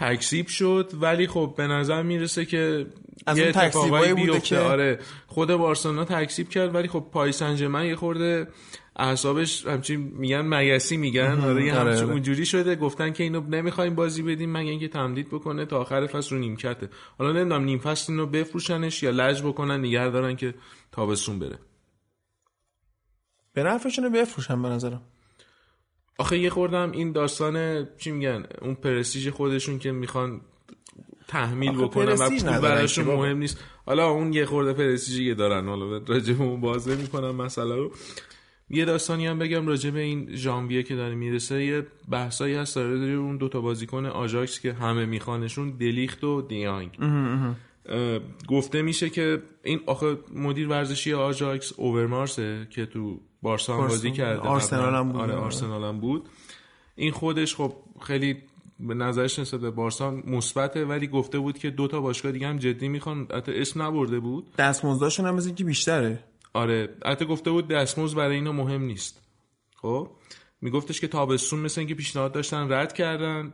تکسیب شد ولی خب به نظر می‌رسه که از یه اتفاقایی بوده بیفته. که- آره خود بارسلونا تکسیب کرد ولی خب پاریس سن ژرمن یه خورده اعصابش همچین میگن مگسی میگن. آره یه آره، همچین آره. اونجوری شده. گفتن که اینو نمی‌خوایم بازی بدیم مگه اینکه تمدید بکنه تا آخر فصل رو نیمکته. حالا نمی‌دونم نیم فصل اینو بفروشنش یا لج بکنن نگه دارن که تابستون بره. به نفعشون رو بفروشن به نظرم. آخه یه خوردم این داستان چی میگن اون پرستیژ خودشون که می‌خوان تحمیل بکنن و پول براشون. مهم نیست. حالا اون یه خورده پرستیژی که دارن حالا راجع به اون بازه می‌کنم مسئله رو. یه داستانی هم بگم راجع به این ژانویه که داره می‌رسه. یه بحثایی هست داره داره اون دوتا بازیکن آژاکس که همه میخوانشون دلیخت و دیانگ. گفته میشه که این آخه مدیر ورزشی آژاکس اوورمارسه که تو بارسا هم بازی. کرده آرسنال. هم بود. آره آرسنال هم بود. این خودش خب خیلی به نظرش نسبت به بارسا مثبته ولی گفته بود که دو تا باشگاه دیگه هم جدی می‌خوان. حتی اسم نبرده بود. دستمزداشون هم مثل اینکه بیشتره. آره حتی گفته بود دستمزد برای اینا مهم نیست. خب؟ میگفتش که تابستون مثل اینکه پیشنهاد داشتن رد کردن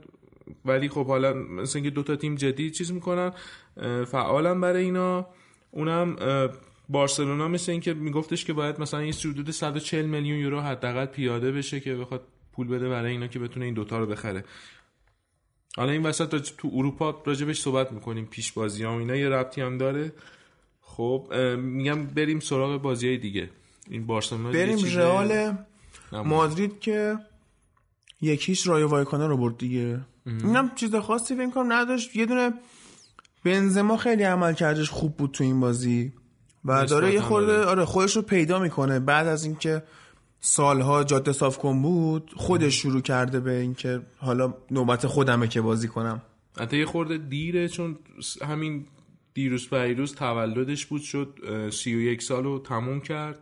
ولی خب حالا مثل اینکه دو تا تیم جدید چیز می‌کنن فعالم برای اینا. اونم بارسلونا مثل اینکه میگفتش که باید مثلا یه حدود 140 میلیون یورو حداقل پیاده بشه که بخواد پول بده برای اینا که بتونه این دوتا رو بخره. حالا این وسط تو اروپا راجبش صحبت می‌کنیم پیش بازی ها و اینا. یه ربطی هم داره. خب میگم بریم سراغ بازی های دیگه. این بارسلونا بریم رئال. مادرید که یکیش رایو وایکانا رو برد دیگه. اینم چیز خاصی فکر کنم نداشت. یه دونه بنزما خیلی عمل کردش خوب بود تو این بازی. و داره یه خورده آره. خودش رو پیدا می‌کنه بعد از اینکه سالها جاده صاف کن بود خودش شروع کرده به اینکه حالا نوبت خودمه که بازی کنم حتی یه خورده دیره چون همین دیروز پیروز تولدش بود شد سی و یک سال رو تموم کرد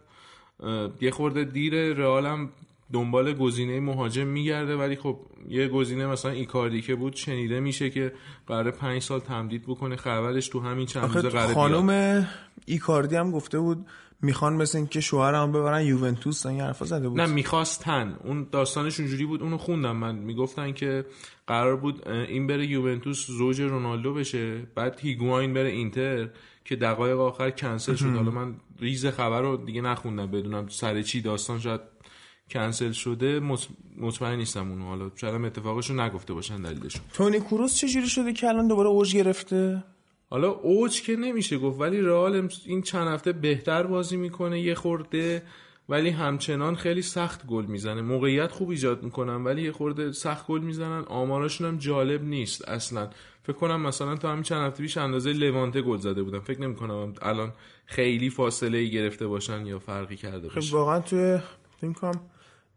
یه خورده دیره رئال هم دنبال گزینه مهاجم میگرده ولی خب یه گزینه مثلا ایکاردی که بود شنیده میشه که قرار پنج سال تمدید بکنه خبرش تو همین چند روز آخه قرار بیاد. خانم ایکاردی هم گفته بود می‌خوان مثل اینکه شوهرم ببرن یوونتوس این حرفا زده بود. نه می‌خواستن. اون داستانش اونجوری بود اونو خوندم. من می‌گفتن که قرار بود این بره یوونتوس زوج رونالدو بشه بعد هیگواین بره اینتر که دقایق آخر کنسل شد. حالا من ریز خبر رو دیگه نخوندم بدونم سر چی داستان شاید کنسل شده. مط- مطمئن نیستم اونو. حالا شاید اتفاقش رو نگفته باشن دلیلشون تونی کروس چجوری شده که الان دوباره اوج گرفته؟ حالا اوج که نمیشه گفت ولی رئال این چند هفته بهتر بازی می‌کنه یه خورده ولی همچنان خیلی سخت گل می‌زنه. موقعیت خوب ایجاد می‌کنن ولی یه خورده سخت گل می‌زنن. آماراشون هم جالب نیست اصلا. فکر کنم مثلا تا همین چند هفته پیش اندازه لوانته گل زده بودن فکر نمی‌کنم الان خیلی فاصله ای گرفته باشن یا فرقی کرده خب باشه. واقعا توی فکر کنم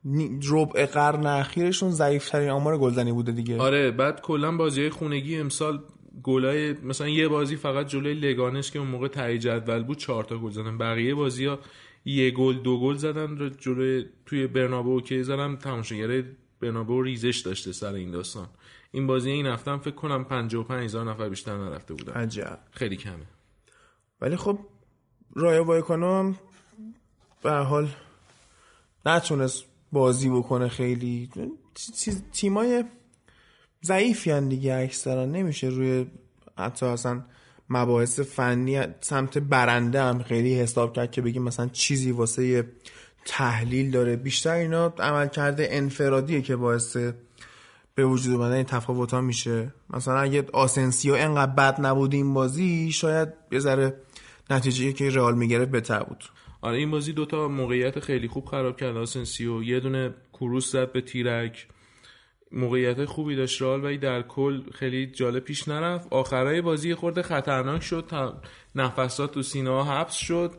نی- ربع قرن اخیرشون ضعیفترین آمار گلزنی بوده دیگه. آره بعد کلا بازی خونگی امسال گلای مثلا یه بازی فقط جلوی لگانش که اون موقع تهیه جدول بود چهار تا گل زدن. بقیه بازی ها یه گل دو گل زدن رو جلوی توی برنابو که زدن تماشاگرای برنابو ریزش داشته سر این داستان. این بازی این هفته هم فکر کنم 55 هزار نفر بیشتر نرفته بودن. عجب. خیلی کمه. ولی خب رایا وایکانو هم به حال نتونست بازی بکنه خیلی. چیز- تیمای ضعیفی هن دیگه اکثرا. نمیشه روی حتی اصلا مباحث فنی سمت برنده هم خیلی حساب کرد که بگیم مثلا چیزی واسه تحلیل داره. بیشتر اینا عمل کرده انفرادیه که باعث به وجود اومدن این تفاوت ها میشه. مثلا اگه آسنسیو انقدر بد نبود این بازی شاید یه ذره نتیجه که رئال می‌گرفت بهتر بود. آره این بازی دوتا موقعیت خیلی خوب خراب کرد. آسنسیو یه دونه کروس زد به تیرک. موقعیت خوبی داشت رئال ولی در کل خیلی جالب پیش نرفت. آخرای بازی خورده خطرناک شد. تا نفسات تو سینه ها حبس شد.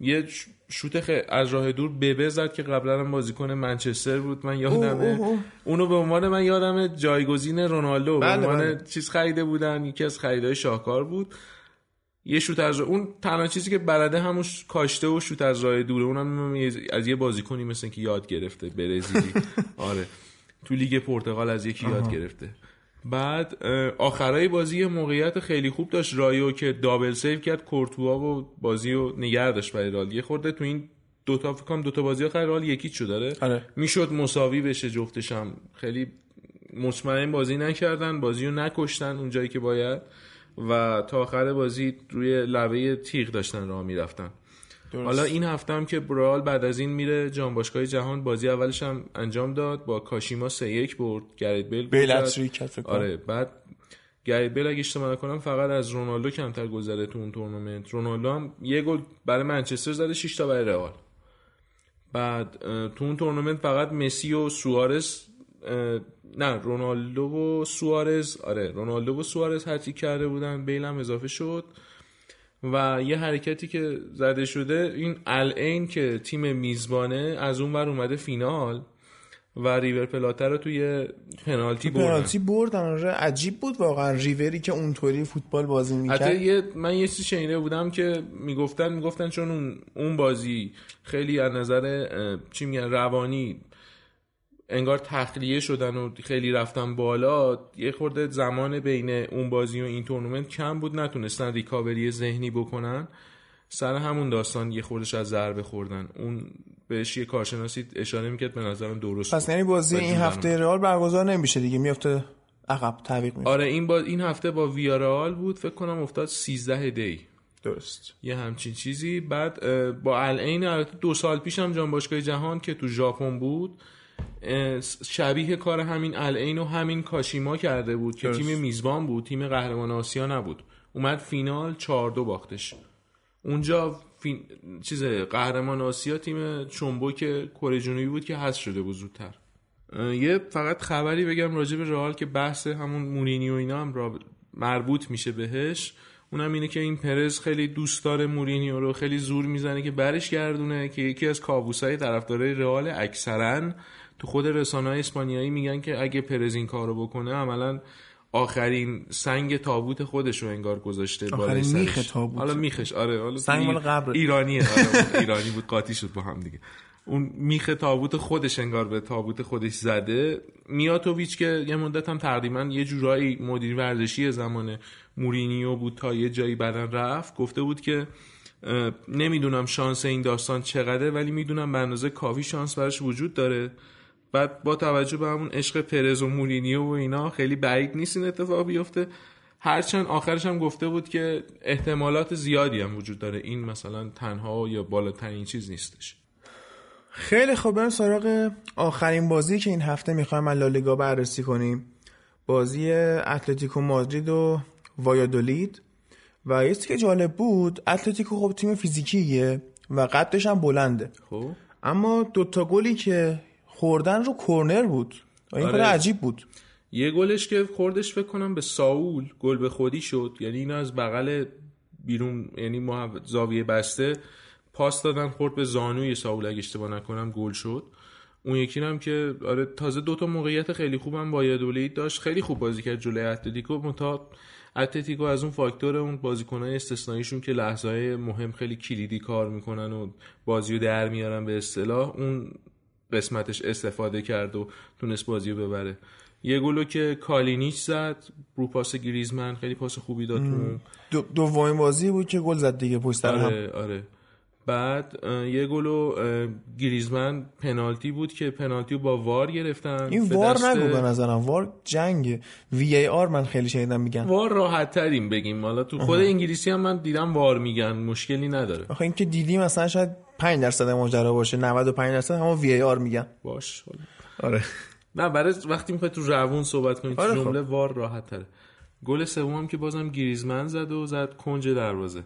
یه شوت خ... از راه دور ببه زد که قبلا هم بازیکن منچستر بود. من یادمه. اونو به عنوان من یادم جایگزین رونالدو. به بله، عنوان بله. چیز خریده بودن. یکی از خریدای شاهکار بود. یه شوت از اون تنها چیزی که بلده همون کاشته و شوت از راه دوره. اونم از یه بازیکنی مثل که یاد گرفته برزیلی. [laughs] آره. تو لیگ پرتغال از یکی یاد گرفته. بعد آخرای بازی یه موقعیت خیلی خوب داشت. رایو که double save کرد کورتوا و بازی رو نگه داشت برای رئال. یه خورده تو این دوتا فکر کنم دوتا بازی آخر رئال یکی چو داره آره. می‌شد مساوی بشه جفتش هم. خیلی مطمئن بازی نکردن بازی رو نکشتن اون جایی که باید. و تا آخر بازی روی لبه تیغ داشتن راه می‌رفتن. حالا این هفته هم که برال بعد از این میره جام باشگاه جهان بازی اولش هم انجام داد. با کاشیما 3 1 برد. گرید بیل بیل. آره بعد گرید بیل اگه اشتباه نکنم فقط از رونالدو کمتر زده تو اون تورنمنت. رونالدو هم یه گل برای منچستر زده 6 تا برای رئال. بعد تو اون تورنمنت فقط مسی و سوارز نه رونالدو و سوارز. آره رونالدو و سوارز هرچی کرده بودن. بیل هم اضافه شد. و یه حرکتی که زده شده این الان که تیم میزبانه از اون ور اومده فینال و ریور پلاته رو توی پنالتی بردن. پنالتی بردن آره عجیب بود واقعا. ریوری که اونطوری فوتبال بازی حتی می‌کرد یه من یه چیزی شنیده بودم که می‌گفتن می‌گفتن چون اون اون بازی خیلی از نظر چی میگن روانی انگار تخلیه شدن و خیلی رفتن بالا یه خورده زمان بین اون بازی و این تورنمنت کم بود نتونستن ریکاوری ذهنی بکنن. سر همون داستان یه خوردش از ضربه خوردن. اون بهش یه کارشناسی اشاره می‌کرد به نظرم درست پس. یعنی بازی این. هفته رئال برگزار نمیشه دیگه میفته عقب تعویق میشه. آره این با این هفته با ویارال بود فکر کنم افتاد 13 دی. درست. یه همچین چیزی. بعد با العین دو سال پیش هم جام باشگاه جهان که تو ژاپن بود شبیه کار همین العین و همین کاشیما کرده بود که درست. تیم میزبان بود تیم قهرمان آسیا نبود. اومد فینال 4 دو باختش. اونجا فین... چیز قهرمان آسیا تیم چنبوک کره جنوبی بود که حذف شده بود زودتر. یه فقط خبری بگم راجع به رئال که بحث همون مورینیو اینا هم را مربوط میشه بهش. اونم اینه که این پرز خیلی دوست داره مورینیو رو خیلی زور می‌زنه که برش گردونه که یکی از کابوسای طرفدارای رئال اکثرا. تو خود رسانه‌های اسپانیایی میگن که اگه پرز این کارو بکنه عملا آخرین سنگ تابوت خودش رو انگار گذاشته آخرین سرش. میخ تابوت. حالا میخش آره حالا سنگ مال قبره. ایرانیه آره [laughs] ایرانی بود قاطی شد با هم دیگه اون میخ تابوت خودش انگار به تابوت خودش زده میاتوویچ که یه مدت هم تقریبا یه جورایی مدیر ورزشی زمان مورینیو بود تا یه جایی بعدن رفت گفته بود که نمی‌دونم شانس این داستان چقدره ولی می‌دونم به اندازه کافی شانس براش وجود داره بعد با توجه به همون عشق پرز و مورینیو و اینا خیلی بعید نیست این اتفاق بیفته. هرچند آخرش هم گفته بود که احتمالات زیادی هم وجود داره. این مثلا تنها یا بالاترین چیز نیستش. خیلی خوب بریم سراغ آخرین بازی که این هفته می‌خوایم از لالیگا بررسی کنیم. بازی اتلتیکو مادرید و وایادولید. و یه که جالب بود اتلتیکو خب تیم فیزیکیه و قدش هم بلنده. خب. اما دوتا گلی که خوردن رو کرنر بود. این آره. عجیب بود. یه گلش که خوردش فکر کنم به ساول گل به خودی شد. یعنی اینو از بغل بیرون یعنی محو- زاویه بسته پاس دادن خورد به زانوی ساول اگه اشتباه نکنم گل شد. اون یکی هم که آره تازه دوتا موقعیت خیلی خوبم وایادولید داشت. خیلی خوب بازی کرد جلوی اتلتیکو. منتها اتلتیکو از اون فاکتور اون بازیکنهای استثنائیشون که لحظه های مهم خیلی کلیدی کار می‌کنن و بازی رو در میارن به اصطلاح اون قسمتش استفاده کرد و تونست بازی رو ببره. یه گلو که کالینیچ زد رو پاس گریزمن خیلی پاس خوبی داد تو. دو دومین بازی بود که گل زد دیگه پشت سر هم. آره آره. بعد یه گلو گریزمن پنالتی بود که پنالتی رو با وار گرفتن. این وار دست- نگو به نظرم. وار جنگه وی ای آر من خیلی شنیدم میگن. وار راحت تریم بگیم. حالا تو خود انگلیسی هم من دیدم وار میگن. مشکلی نداره. آخه اینکه دیدی مثلا شاید 5 درصد ماجرا باشه 95 درصد همون وی ای آر میگن. باش. آره. نه برای وقتی می‌خوای تو روون صحبت کنی آره خب. جمله وار راحت تره گل سوم که بازم گریزمن زد و زد کنج دروازه.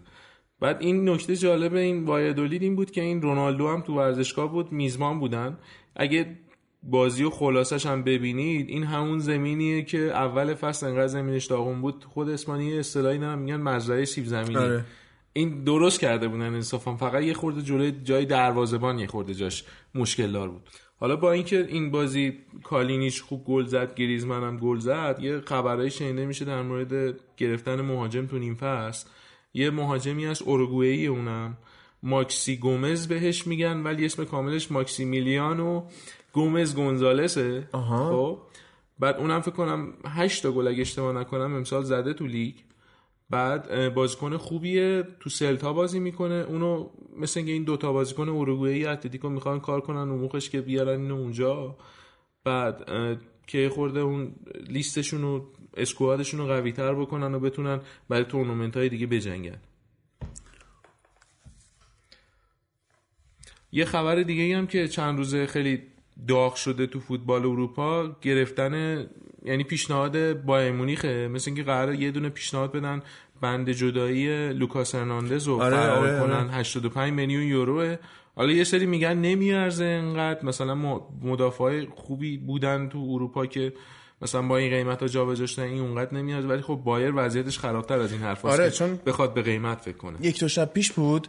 بعد این نکته جالب این وایدولید این بود که این رونالدو هم تو ورزشگاه بود میزبان بودن. اگه بازی و خلاصش هم ببینید این همون زمینیه که اول فصل انقدر زمینش داغون بود. خود اسپانیا اصطلاحی دارن میگن مزرعه سیب زمینی. آره. این درست کرده بودن انصافا فقط یه خورده جلوی جای دروازه‌بان یه خورده جاش مشکل دار بود. حالا با اینکه این بازی کالینیچ خوب گل زد گریزمن هم گل زد یه خبرایی شنیده میشه در مورد گرفتن مهاجم تو نیم فصل. یه مهاجمی از اوروگوئه اونم. ماکسی گومز بهش میگن ولی اسم کاملش ماکسیمیلیانو گومز گونزالسه. خب. بعد اونم فکر کنم 8 تا گل اگه اشتباه نکنم امسال زده تو لیگ. بعد بازیکن خوبیه. تو سلتا بازی می‌کنه. اونو مثل اینکه این دوتا بازیکن اوروگوئه اتلتیکو می‌خوان کار کنن و موقعش که بیارن اینو اونجا. بعد که خورده اون لیستشون و squad شون رو قوی تر بکنن و بتونن برای تورنمنت های دیگه بجنگن. یه خبر دیگه هم که چند روزه خیلی داغ شده تو فوتبال اروپا گرفتن یعنی پیشنهاد بایر مونیخه. مثل اینکه قرار یه دونه پیشنهاد بدن بند جدایی لوکاس هرناندز رو آره، فرار آره، کنن آره. 85 میلیون یوروه. حالا یه سری میگن نمیارزه انقدر مثلا مدافع خوبی بودن تو اروپا که مثلا با این قیمت ها جابجا شدن این اونقدر نمیاد ولی خب بایر وضعیتش خرابتر از این حرف آره، چون بخواد به قیمت فکر کنه. یک دو شب پیش بود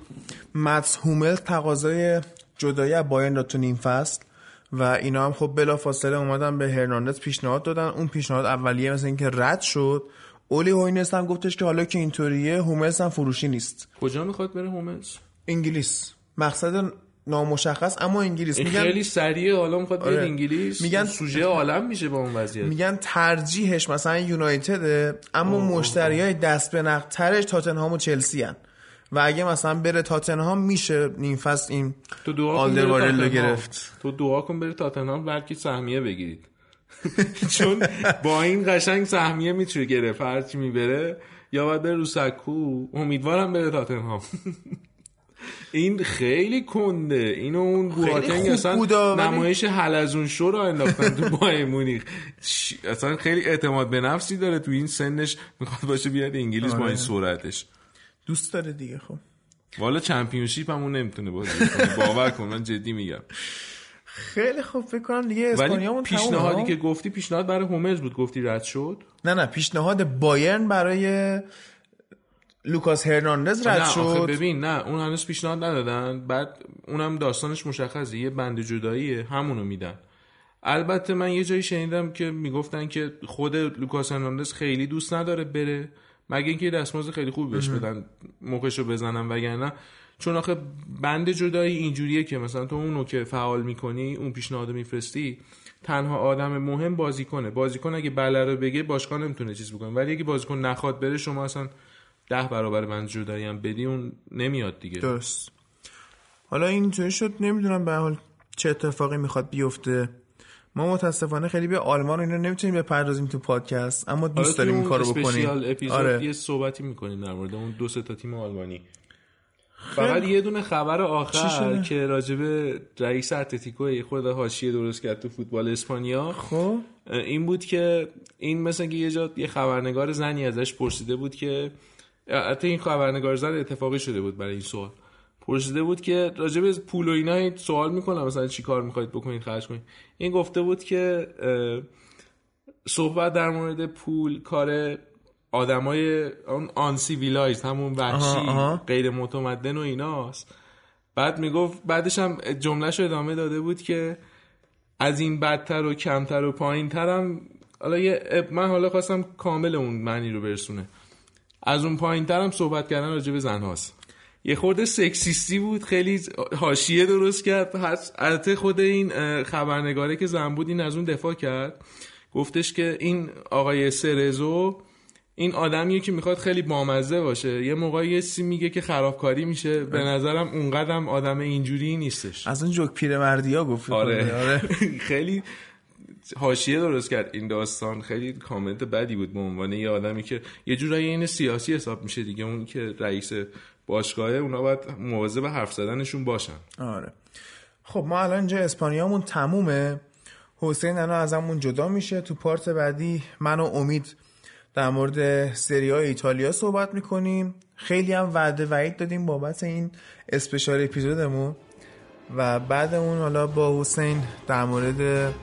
متس هومل تقاضای جدایی از داد تو نیم فصل و اینا هم خب بلا فاصله اومدن به هرناندز پیشنهاد دادن. اون پیشنهاد اولیه مثل اینکه رد شد. اولی هوینس هم گفتش که حالا که اینطوریه هوملز هم فروشی نیست کجا می‌خواد بره هوملز انگلیس مقصد نامشخص اما انگلیس میگن خیلی سریع حالا می‌خواد آره. انگلیس میگن- سوژه عالم میشه با اون وضعیت میگن ترجیحش مثلا یونایتده اما مشتری های دست به نقد ترش تاتنهام و چلسی هن. و اگه مثلا بره تاتنهام میشه نیم فصل این تو دعا. گرفت. تو دعا کن بره تاتنهام بلکه سهمیه بگیرید [laughs] چون با این قشنگ سهمیه می‌تونه گرفت. هرچی می‌بره یا باید بره رو سکو. امیدوارم بره تاتنهام. [laughs] این خیلی کنده. اینو اون بواتنگ اصلا نمایش حلزون شو رو انداختن تو بایر مونیخ اصلا خیلی اعتماد به نفسی داره. تو این سنش می‌خواد باشه بیاد انگلیس با آره. این سرعتش. دوست داره دیگه خب. والا چمپیونشیپ همون نمی‌تونه بازی باور کن من جدی میگم. خیلی خوب فکر کنم دیگه اسپانیامون پیشنهادی که گفتی پیشنهاد برای هوملز بود گفتی رد شد؟ نه نه پیشنهاد بایرن برای لوکاس هرناندز رد نه آخه شد. ببین نه اون هنوز پیشنهاد ندادن. بعد اونم داستانش مشخصه یه بند جداییه همونو میدن. البته من یه جایی شنیدم که می‌گفتن که خود لوکاس هرناندز خیلی دوست نداره بره. مگه اینکه دستمزد خیلی خوبی بهش بدن موقعشو بزنن وگرنه. چون آخه بند جدایی اینجوریه که مثلا تو اونو که فعال می‌کنی اون پیشنهاد میفرستی تنها آدم مهم بازیکنه. بازیکن اگه بله رو بگه باشگاه نمی‌تونه چیز بکنه. ولی اگه بازیکن نخواد بره شما اصلا ده برابر بند جدایی هم بدی اون نمیاد دیگه. درست. حالا اینطوری شد نمی‌دونم به حال چه اتفاقی می‌خواد بیفته. ما متاسفانه خیلی به آلمان و اینا نمی‌تونیم بپردازیم تو پادکست اما دوست داریم این کارو بکنیم. آره. یه صحبتی می‌کنیم در مورد اون دو سه تا تیم آلمانی. فقط یه دونه خبر آخر؟ که راجب رئیس اتلتیکو یه خورده حاشیه درست کرد تو فوتبال اسپانیا. خب. این بود که این مثلا که یه جا یه خبرنگار زنی ازش پرسیده بود که حتی این خبرنگار زن اتفاقی شده بود برای این سوال. پرسیده بود که راجع به پول و اینا سوال می‌کنم مثلا چی کار می‌خواید بکنید خرج کنید. این گفته بود که صحبت در مورد پول کار آدمای اون uncivilized همون وحشی آها، آها. غیر متمدن و ایناست. بعد می‌گفت بعدش هم جملهش ادامه داده بود که از این بدتر و کمتر و پایین ترم حالا یه من حالا خواستم کامل اون معنی رو برسونه. از اون پایین ترم صحبت کردن راجع به زن هاست یه خورده سکسیستی بود خیلی حاشیه درست کرد. البته خود این خبرنگاره که زن بود این از اون دفاع کرد. گفتش که این آقای سرزو این آدمیه که می‌خواد خیلی بامزه باشه. یه موقعی یه چیزی میگه که خرابکاری میشه. به نظرم اونقدرم آدم اینجوری نیستش. از اون جوک پیرمردی ها گفت آره, آره. [laughs] خیلی حاشیه درست کرد. این داستان خیلی کامنت بدی بود به عنوان یه آدمی که یه جورایی این سیاسی حساب میشه دیگه. اون که رئیس باشگاهه اونا باید مواظب حرف زدنشون باشن. آره. خب ما الان اینجا اسپانیامون تمومه. حسین الان ازمون جدا میشه. تو پارت بعدی من و امید در مورد سری های ایتالیا صحبت می‌کنیم. خیلی هم وعده وعید دادیم بابت این اسپشال اپیزودمون. و بعدمون حالا با حسین در مورد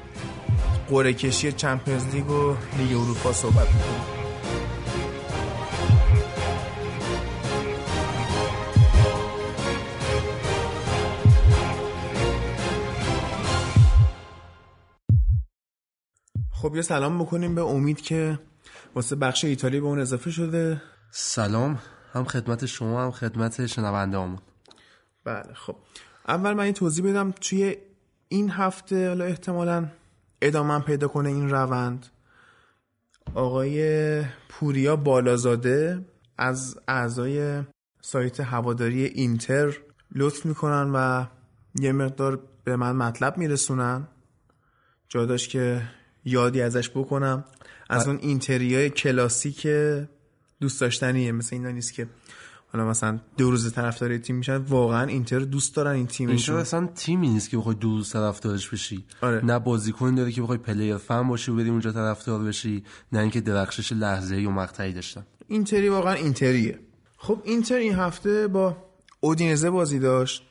قرعه کشی چمپیونز لیگ و لیگ اروپا صحبت می‌کنیم. خب یه سلام بکنیم به امید که واسه بخش ایتالیا به اون اضافه شده. سلام. هم خدمت شما هم خدمت شنونده همون بله خب. اول من این توضیح بدم توی این هفته حالا احتمالا ادامه پیدا کنه این روند. آقای پوریا بالازاده از اعضای سایت هواداری اینتر لطف می‌کنن و یه مقدار به من مطلب میرسونن. جا داشت که یادی ازش بکنم. از اون اینتریای کلاسیک دوست داشتنیه. مثل اینا نیست که حالا مثلا دو روز طرفدار تیم میشن. واقعا اینتر دوست دارن این تیمشون. اصلا تیمی نیست که بخوای دو روز طرفدارش بشی. آره. نه بازیکن داره که بخوای player fan باشی و بری اونجا طرفدار بشی. نه اینکه درخشش لحظه ای و مقطعی داشتن. اینتری واقعا اینتریه. خب اینتر این هفته با اودینزه بازی داشت.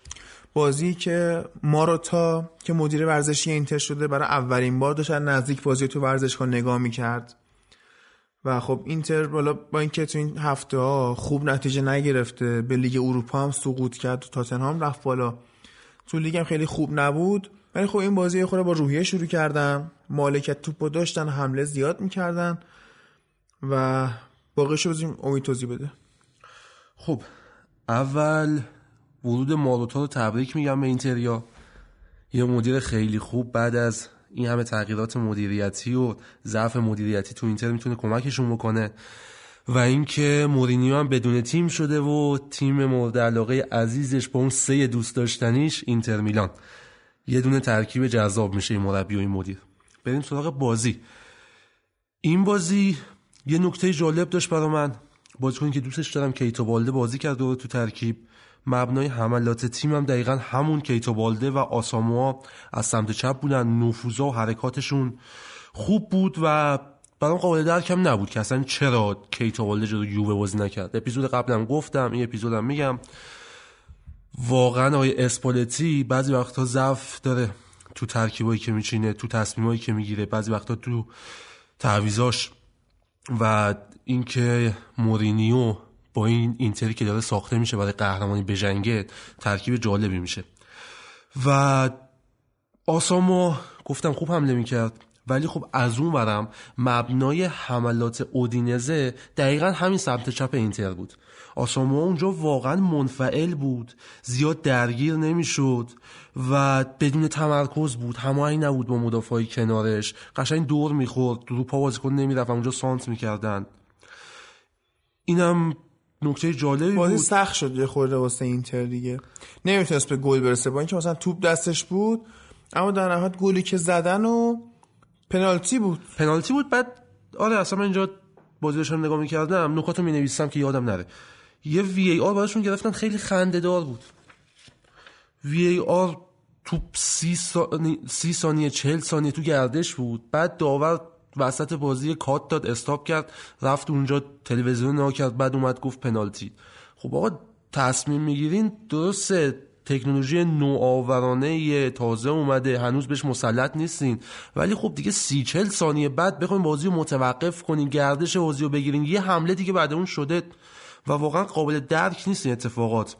بازی که ماروتا که مدیر ورزشی اینتر شده برای اولین بار داشت نزدیک بازی تو ورزشگاه نگاه می‌کرد. و خب اینتر بالا با اینکه تو این هفته ها خوب نتیجه نگرفته به لیگ اروپا هم سقوط کرد و تاتنهام رفت بالا. تو لیگ هم خیلی خوب نبود ولی خب این بازی خود با روحیه شروع کردن مالکت توپو داشتن حمله زیاد می‌کردن و باقیش رو امید توضیح بده. خب اول ورود ماروتا رو تبریک میگم به اینتریا. یه مدیر خیلی خوب بعد از این همه تغییرات مدیریتی و ضعف مدیریتی تو اینتر می‌تونه کمکشون بکنه و اینکه مورینیو هم بدون تیم شده و تیم مورد علاقه عزیزش با اون سه دوست داشتنیش اینتر میلان. یه دونه ترکیب جذاب میشه این مربی و این مدیر. بریم سراغ بازی. این بازی یه نکته جالب داشت برا من. بازیکنی که دوستش دارم کیتو بالده بازی کرد و تو ترکیب. مبنای حملات تیمم دقیقا همون کیتو بالده و آساموا از سمت چپ بودن نفوذا و حرکاتشون خوب بود و برام قابل درکم نبود که اصلا چرا کیتو بالده جلو یووه بازی نکرد. اپیزود قبلم گفتم این اپیزودم میگم. واقعا آقای اسپالتی بعضی وقتا ضعف داره تو ترکیبایی که میچینه تو تصمیمایی که می‌گیره بعضی وقتا تو تعویزاش و اینکه مورینیو با این اینتری که داره ساخته میشه برای قهرمانی بجنگه ترکیب جالبی میشه. و آسامو گفتم خوب حمله می‌کرد ولی خب از اون برم مبنای حملات اودینزه دقیقا همین سمت چپ اینتر بود. آسامو اونجا واقعا منفعل بود زیاد درگیر نمی‌شد و بدون تمرکز بود هماهنگ نبود با مدافعای کنارش. قشنگ دور می‌خورد رو پا بازیکن نمی‌رفت اونجا سانت می‌کردن. اینم نکته جالبی بازی بود. سخت شد یه خورده واسه اینتر دیگه. نمی‌تونست به گل برسه با اینکه مثلا توپ دستش بود اما در نهایت گلی که زدن و پنالتی بود. پنالتی بود بعد آره اصلا من اینجا بازی داشتم نگاه می‌کردم نکاتو می نویسم که یادم نره. یه وی ای آر براشون گرفتن خیلی خنده دار بود. وی ای آر تو سی, ثانیه سی ثانیه چهل ثانیه تو گردش بود بعد داور وسط بازی کات داد استاپ کرد رفت اونجا تلویزیون نگاه کرد بعد اومد گفت پنالتی. خب آقا تصمیم می‌گیرین؟ درسته تکنولوژی نوآورانه تازه اومده هنوز بهش مسلط نیستین. ولی خب دیگه سی چل ثانیه بعد بخواین بازی رو متوقف کنین گردش بازی رو بگیرین. یه حمله دیگه بعد اون شده و واقعا قابل درک نیست این اتفاقات.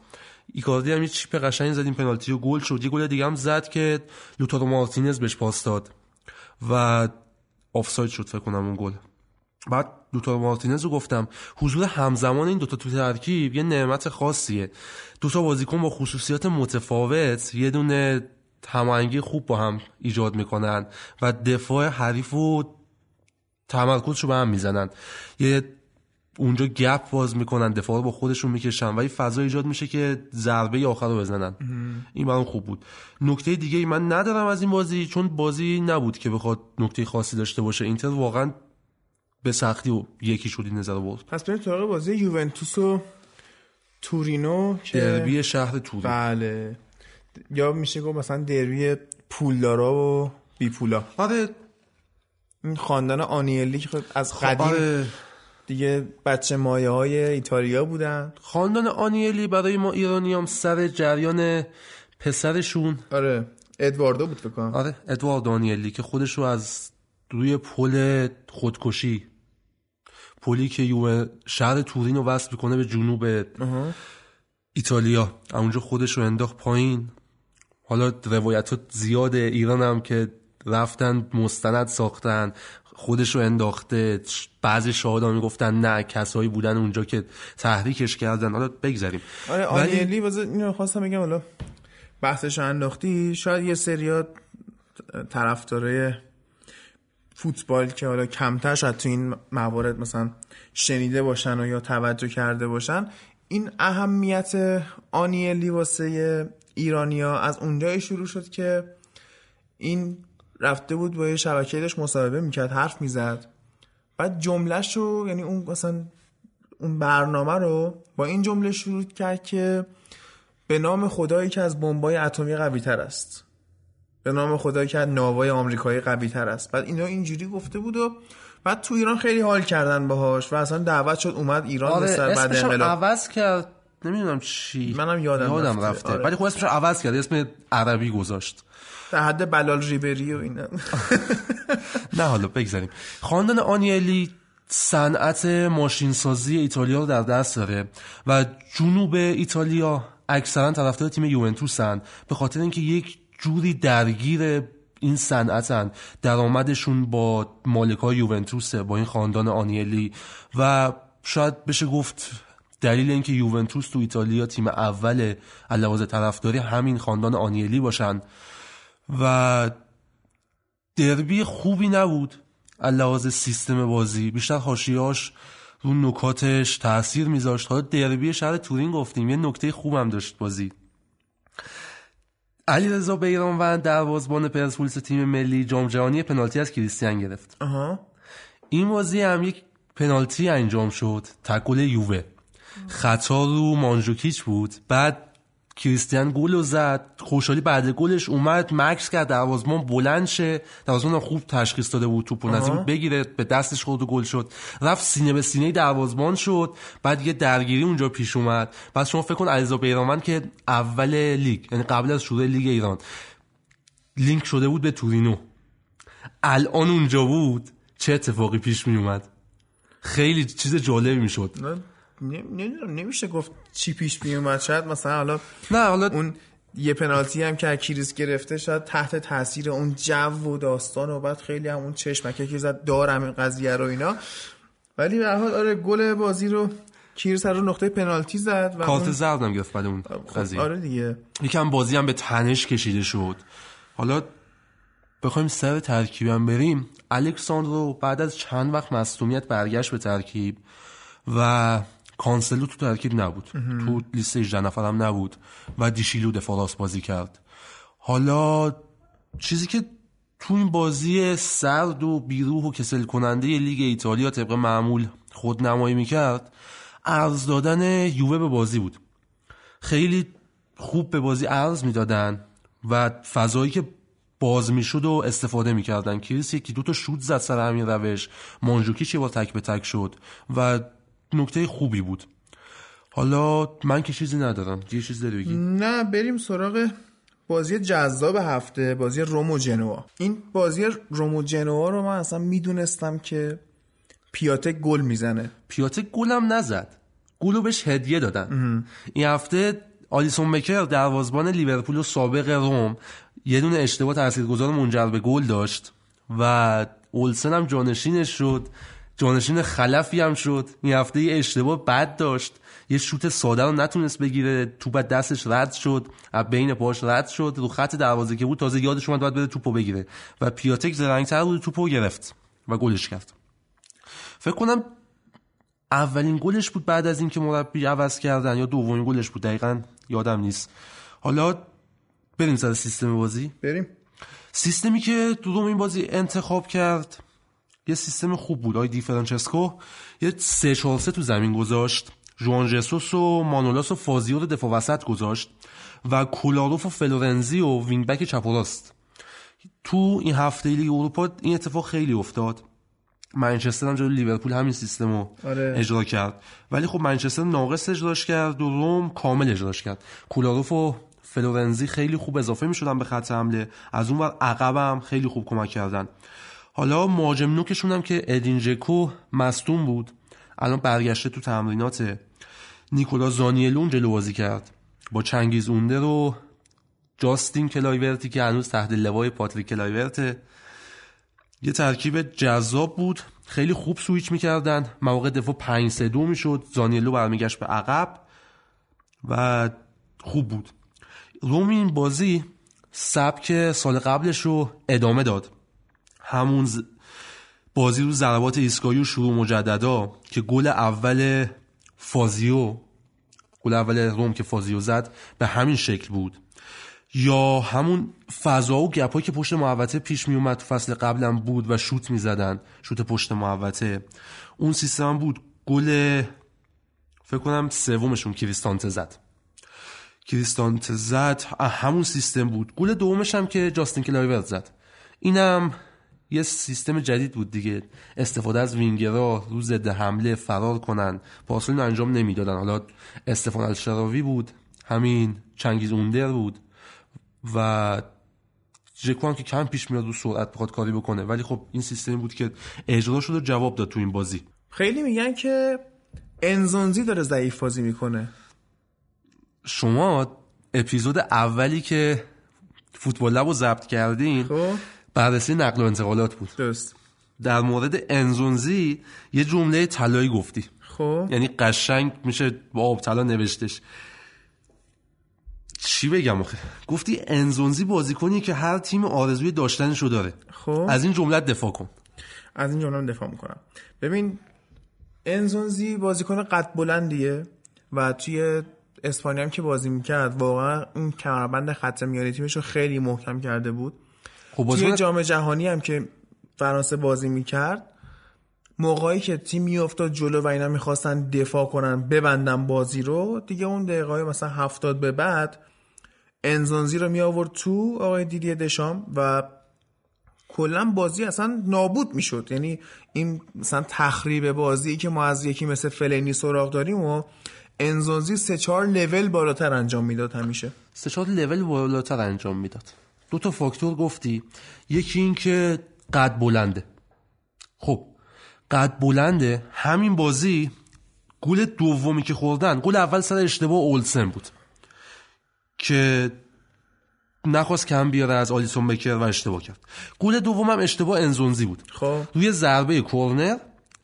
ایکاردی هم یه چیپ قشنگ زد این پنالتی و گل شد. یه گل دیگه هم زد که لوتارو مارتینز بهش پاس داد. و آفساید شد فکر کنم اون گل. بعد دوتا مارتینز رو گفتم حضور همزمان این دوتا تو ترکیب یه نعمت خاصیه. دوتا بازیکن با خصوصیات متفاوت یه دونه هماهنگی خوب با هم ایجاد می‌کنن و دفاع حریف و تمرکزشو به هم می‌زنن. یه اونجا گپ باز می‌کنن دفاع رو با خودشون می‌کشن. و یه فضا ایجاد میشه که ضربه آخر رو بزنن. این برام خوب بود. نکته دیگه ای من ندارم از این بازی چون بازی نبود که بخواد نکته خاصی داشته باشه. اینتر واقعا به سختی و یکی شد این نظر برد. پس بریم سراغ بازی یوونتوس و تورینو که دربی شهر تورین. بله. یا میشه گفت مثلا دربی پولدارا و بی پولا آره. این خاندان آنیلی که خب از خب، قدیم آره. دیگه بچه مایه های ایتالیا بودن. خاندان آنیلی برای ما ایرانیام سر جریان پسرشون. آره ادواردو بود فکر کنم. آره ادوارد آنیلی که خودش رو از روی پل خودکشی پلی که یوه شهر تورین رو وصل می‌کنه به جنوب ایتالیا. اونجا خودش رو انداخت پایین. حالا روایت ها زیاده ایران هم که رفتن مستند ساختن. خودش رو انداخته بعضی شاهدا می‌گفتن نه کسایی بودن اونجا که تحریکش کردن. حالا بگذاریم آره آنیلی واسه اینو خواستم بگم حالا بحثش رو انداختی. شاید یه سریات طرفدارای فوتبال که حالا کمتر شاید تو این موارد مثلا شنیده باشن و یا توجه کرده باشن این اهمیت آنیلی واسه ایرانیا از اونجایی شروع شد که این رفته بود با یه شبکه داشت مصاحبه می‌کرد حرف می‌زد. بعد جملهش رو یعنی اون مثلا اون برنامه رو با این جمله شروع کرد که به نام خدایی که از بمبای اتمی قوی تر است. به نام خدایی که از ناوای آمریکایی قوی تر است. بعد اینا اینجوری گفته بود و بعد تو ایران خیلی حال کردن باهاش و اصلا دعوت شد اومد ایران آره سر بعد انقلاب. عوض کرد. نمی‌دونم چی. منم یادم یادم رفته. رفته. آره. ولی خب اسمش عوض کرد. اسم عربی گذاشت. در حد بلال ریبری و اینا. [laughs] نه حالا بگذاریم. خاندان آنیلی صنعت ماشینسازی ایتالیا رو در دست داره و جنوب ایتالیا اکثرا طرفدار تیم یوونتوسن به خاطر اینکه یک جوری درگیر این صنعتن درآمدشون با مالکای یوونتوسه با این خاندان آنیلی. و شاید بشه گفت دلیل اینکه یوونتوس تو ایتالیا تیم اول لحاظ طرفداری همین خاندان آنیلی باشن. و دربی خوبی نبود لحاظ سیستم بازی. بیشتر حاشیهاش رو نکاتش تاثیر میذاشت. حالا دربی شهر تورین گفتیم یه نکته خوبم داشت بازی. علیرضا بیرانوند دروازه‌بان پرسپولیس تیم ملی جام جهانی پنالتی از کریستیان گرفت. آها. این بازی هم یک پنالتی انجام شد. تکل یووه. خطا رو مانجوکیچ بود. بعد کریستیان گل رو زد. خوشحالی بعد گلش اومد. مکس کرد دروازه‌بان بلند شه. دروازه‌بان هم خوب تشخیص داده بود توپ نزدیک بود بگیره. به دستش خورد گل شد. رفت سینه به سینه دروازه‌بان شد. بعد یه درگیری اونجا پیش اومد. بعد شما فکر کن علیرضا بیرانوند که اول لیگ یعنی قبل از شروع لیگ ایران لینک شده بود به تورینو. الان اونجا بود. چه اتفاقی پیش می اومد خیلی چیز جالبی می‌شد. نمی‌دونم نمیشه گفت چی پیش می اومد شاید مثلا حالا نه حالا اون یه پنالتی هم که از کریس گرفته شاید تحت تاثیر اون جو و داستان و بعد خیلی هم اون چشمکه که زد دارم این قضیه رو اینا. ولی به هر حال آره گل بازی رو کریس رو نقطه پنالتی زد و کارت اون- زردم گرفت بعد اون خب، قضیه. آره دیگه. یکم بازی هم به تنش کشیده شد. حالا بخوایم سر ترکیبم بریم. الکساندرو بعد از چند وقت مصدومیت برگشت به ترکیب و کانسلو تو ترکیب نبود. تو لیست 18 نفر هم نبود و دیشیلو دفاع راست بازی کرد. حالا چیزی که تو این بازی سرد و بیروح و کسل کننده لیگ ایتالیا طبق معمول خود نمایی می‌کرد عرض دادن یووه به بازی بود. خیلی خوب به بازی عرض می‌دادن و فضایی که باز می‌شد و استفاده می‌کردن. کریس یکی دو تا شوت زد سر همین روش. مانجوکیچ یه بار تک به تک شد و نکته خوبی بود. حالا من که چیزی ندارم. یه چیز داری بگی؟ نه بریم سراغ بازی جذاب هفته بازی روم و جنوا. این بازی روم و جنوا رو من اصلا می‌دونستم که پیاتک گل می‌زنه. پیاتک گلم نزد. گلو بهش هدیه دادن. این هفته آلیسون بکر دروازبان لیورپول و سابق روم یه دونه اشتباه تاثیرگذار منجر به گل داشت و اولسن هم جانشینش شد. جانشین خلفی هم شد. این هفته یه اشتباه بد داشت. یه شوت ساده رو نتونست بگیره. توپ دستش رد شد. از بین پاش رد شد. رو خط دروازه که بود تازه یادش اومد باید بره توپو بگیره. و پیاتک زرنگتر بود توپو گرفت و گلش کرد. فکر کنم اولین گلش بود بعد از اینکه مربی عوض کردن یا دومین گلش بود. دقیقا یادم نیست. حالا بریم سر سیستم بازی. بریم. سیستمی که رم این بازی انتخاب کرد یه سیستم خوب بود. آی دی فرانچسکو یه سه چهار تو زمین گذاشت. جوان جسوس و مانولاس و فازیو رو دفاع وسط گذاشت و کولاروف و فلورنزی و wing back چپ و راست. تو این هفته لیگ اروپا این اتفاق خیلی افتاد. منچستر هم جلوی لیورپول همین سیستم رو آره. اجرا کرد. ولی خب منچستر ناقص اجراش کرد و رم کامل اجراش کرد. کولاروف و فلورنزی خیلی خوب اضافه می شدن به خط حمله. از اون ور عقب هم خیلی خوب کمک کردن. حالا مهاجم نوکشون هم که ادین ژکو مصدوم بود. الان برگشته تو تمرینات نیکولا زانیولو اون جلو بازی کرد. با چنگیز اوندر و جاستین کلایورتی که هنوز تحت لوای پاتریک کلایورته. یه ترکیب جذاب بود. خیلی خوب سویچ می‌کردن. مواقع دفاع 5 3 2 می‌شد. زانیولو برمیگشت به عقب و خوب بود. روم این بازی سبک سال قبلش رو ادامه داد. همون ز- بازی رو ضربات ایستگاهی و شروع مجددا که گل اول فازیو گل اول روم که فازیو زد به همین شکل بود. یا همون فضا و گپایی که پشت محوطه پیش می اومد فصل قبلم بود و شوت می زدن شوت پشت محوطه. اون سیستم بود گل فکر کنم سومشون کریستانته زد. کریستانته زد همون سیستم بود. گل دومش هم که جاستین کلایورت زد. اینم یه سیستم جدید بود دیگه. استفاده از وینگرها رو ضد حمله فرار کنن. پاس اول رو انجام نمی‌دادن. حالا استفان الشراوی بود. همین چنگیز اوندر بود. و ژکو هم که کم پیش میاد رو سرعت بخواد کاری بکنه. ولی خب این سیستمی بود که اجرا شد و جواب داد تو این بازی. خیلی میگن که انزونزی داره ضعیف بازی می‌کنه. شما اپیزود اولی که فوتبال لب رو ضبط کردین خب. بررسی نقل و انتقالات بود. درست. در مورد انزونزی یه جمله طلایی گفتی. خب. یعنی قشنگ میشه با آب طلا نوشتش. چی بگم آخه؟ گفتی انزونزی بازیکنی که هر تیم آرزوی داشتنشو داره. خب. از این جمله دفاع کن. از این جمله دفاع می‌کنم. ببین انزونزی بازیکن قد بلندیه و توی اسپانیا هم که بازی می‌کرد واقعا اون کمربند خط میانی تیمش رو خیلی محکم کرده بود. خب توی جام جهانی هم که فرانسه بازی می‌کرد موقعی که تیم میافتاد جلو و اینا می‌خواستن دفاع کنن ببندن بازی رو دیگه اون دقیقه های مثلا هفتاد به بعد انزونزی رو می آورد تو آقای دیدی دشام و کلا بازی اصلا نابود می‌شد. یعنی این مثلا تخریب بازی که ما از یکی مثل فلینی سراغ داریم و انزونزی سه چهار لول بالاتر انجام می‌داد همیشه. سه چهار لول بالاتر انجام می‌داد. دو تا فاکتور گفتی. یکی این که قد بلنده. خب قد بلنده. همین بازی گل دومی که خوردن گل اول سر اشتباه اولسن بود. که نخواست کم بیاره از آلیسون بکر و اشتباه کرد. گل دوم هم اشتباه انزونزی بود. خب. روی ضربه کرنر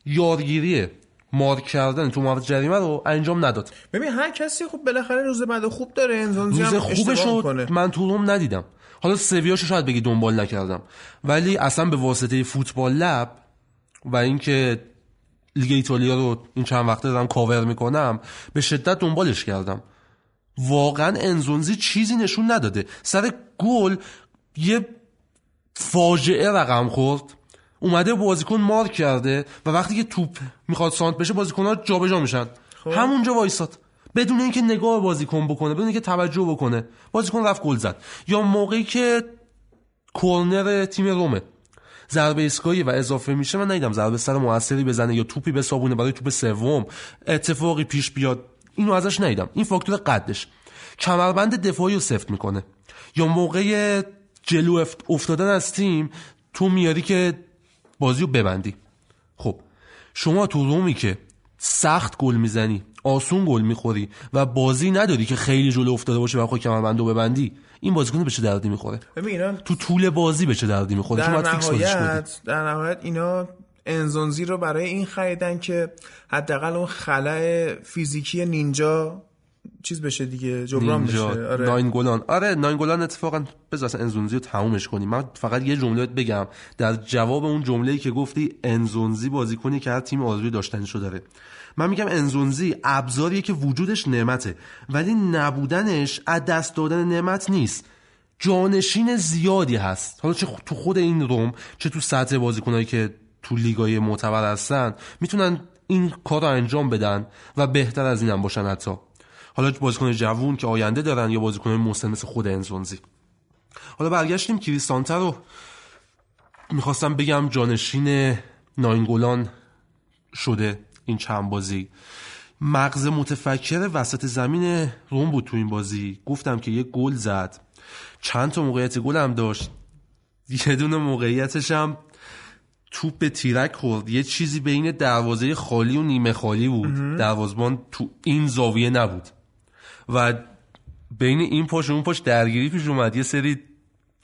یارگیری مارک کردن تو محوطه جریمه رو انجام نداد. ببین هر کسی خب بالاخره روز بعد خوب داره انزونزی روز هم خوبش رو من تو روم ندیدم. حالا سویاشو شاید بگی دنبال نکردم. ولی اصلا به واسطه فوتبال لب و اینکه لیگ ایتالیا رو این چند وقته دارم کاور می‌کنم به شدت دنبالش کردم. واقعا انزونزی چیزی نشون نداده. سر گل یه فاجعه رقم خورد. اومده بازیکن مارک کرده و وقتی که توپ می‌خواد سانت بشه بازیکن‌ها جابجا میشن. همونجا وایساد. بدون اینکه نگاه بازیکن بکنه بدون اینکه توجه بکنه. بازیکن رفت گل زد. یا موقعی که کورنر تیم رومه. ضربه ایستگاهی و اضافه میشه من ندیدم ضربه سر موثری بزنه یا توپی به صابونه برای توپ سوم. اتفاقی پیش بیاد. اینو ازش ندیدم. این فاکتور قدش. کمربند دفاعی رو سفت می‌کنه. یا موقع جلو افت- افتادن از تیم تو میاری که بازی رو ببندی. خب شما تو رومی که سخت گل می‌زنی آسون گل می‌خوری و بازی نداری که خیلی جلو افتاده باشه و خود کمربند رو ببندی. این بازیکن به چه دردی می‌خوره؟ اینا تو طول بازی به چه دردی می‌خوره؟ در نهایت در نهایت اینا انزونزی رو برای این خریدن که حداقل اون خلع فیزیکی نینجا چیز بشه دیگه جبران بشه. آره. ناین گلان آره ناین گلان اتفاقا بذار اصلا انزونزی رو تمومش کنیم. من فقط یه جمله بگم. در جواب اون جمله‌ای که گفتی انزونزی بازیکنی که هر تیم آرزوی داشتنشو داره. من میگم انزونزی ابزاریه که وجودش نعمته ولی نبودنش از دست دادن نعمت نیست. جانشین زیادی هست. حالا چه تو خود این روم چه تو سطح بازیکنایی که تو لیگای معتبر هستن می‌تونن این کار رو انجام بدن و بهتر از این هم باشن حتی. حالا بازیکن جوون که آینده دارن یا بازیکن مسن مثل خود انزونزی حالا برگشتیم کریستانته رو. می‌خواستم بگم جانشین ناینگولان شده این چند بازی. مغز متفکر وسط زمین روم بود تو این بازی. گفتم که یه گل زد. چند تا موقعیت گل هم داشت. یه دونه موقعیتش هم توپ به تیرک خورد. یه چیزی بین دروازه خالی و نیمه خالی بود. دروازبان تو این زاویه نبود. و بین این پاش و اون پاش درگیری پیش اومد. یه سری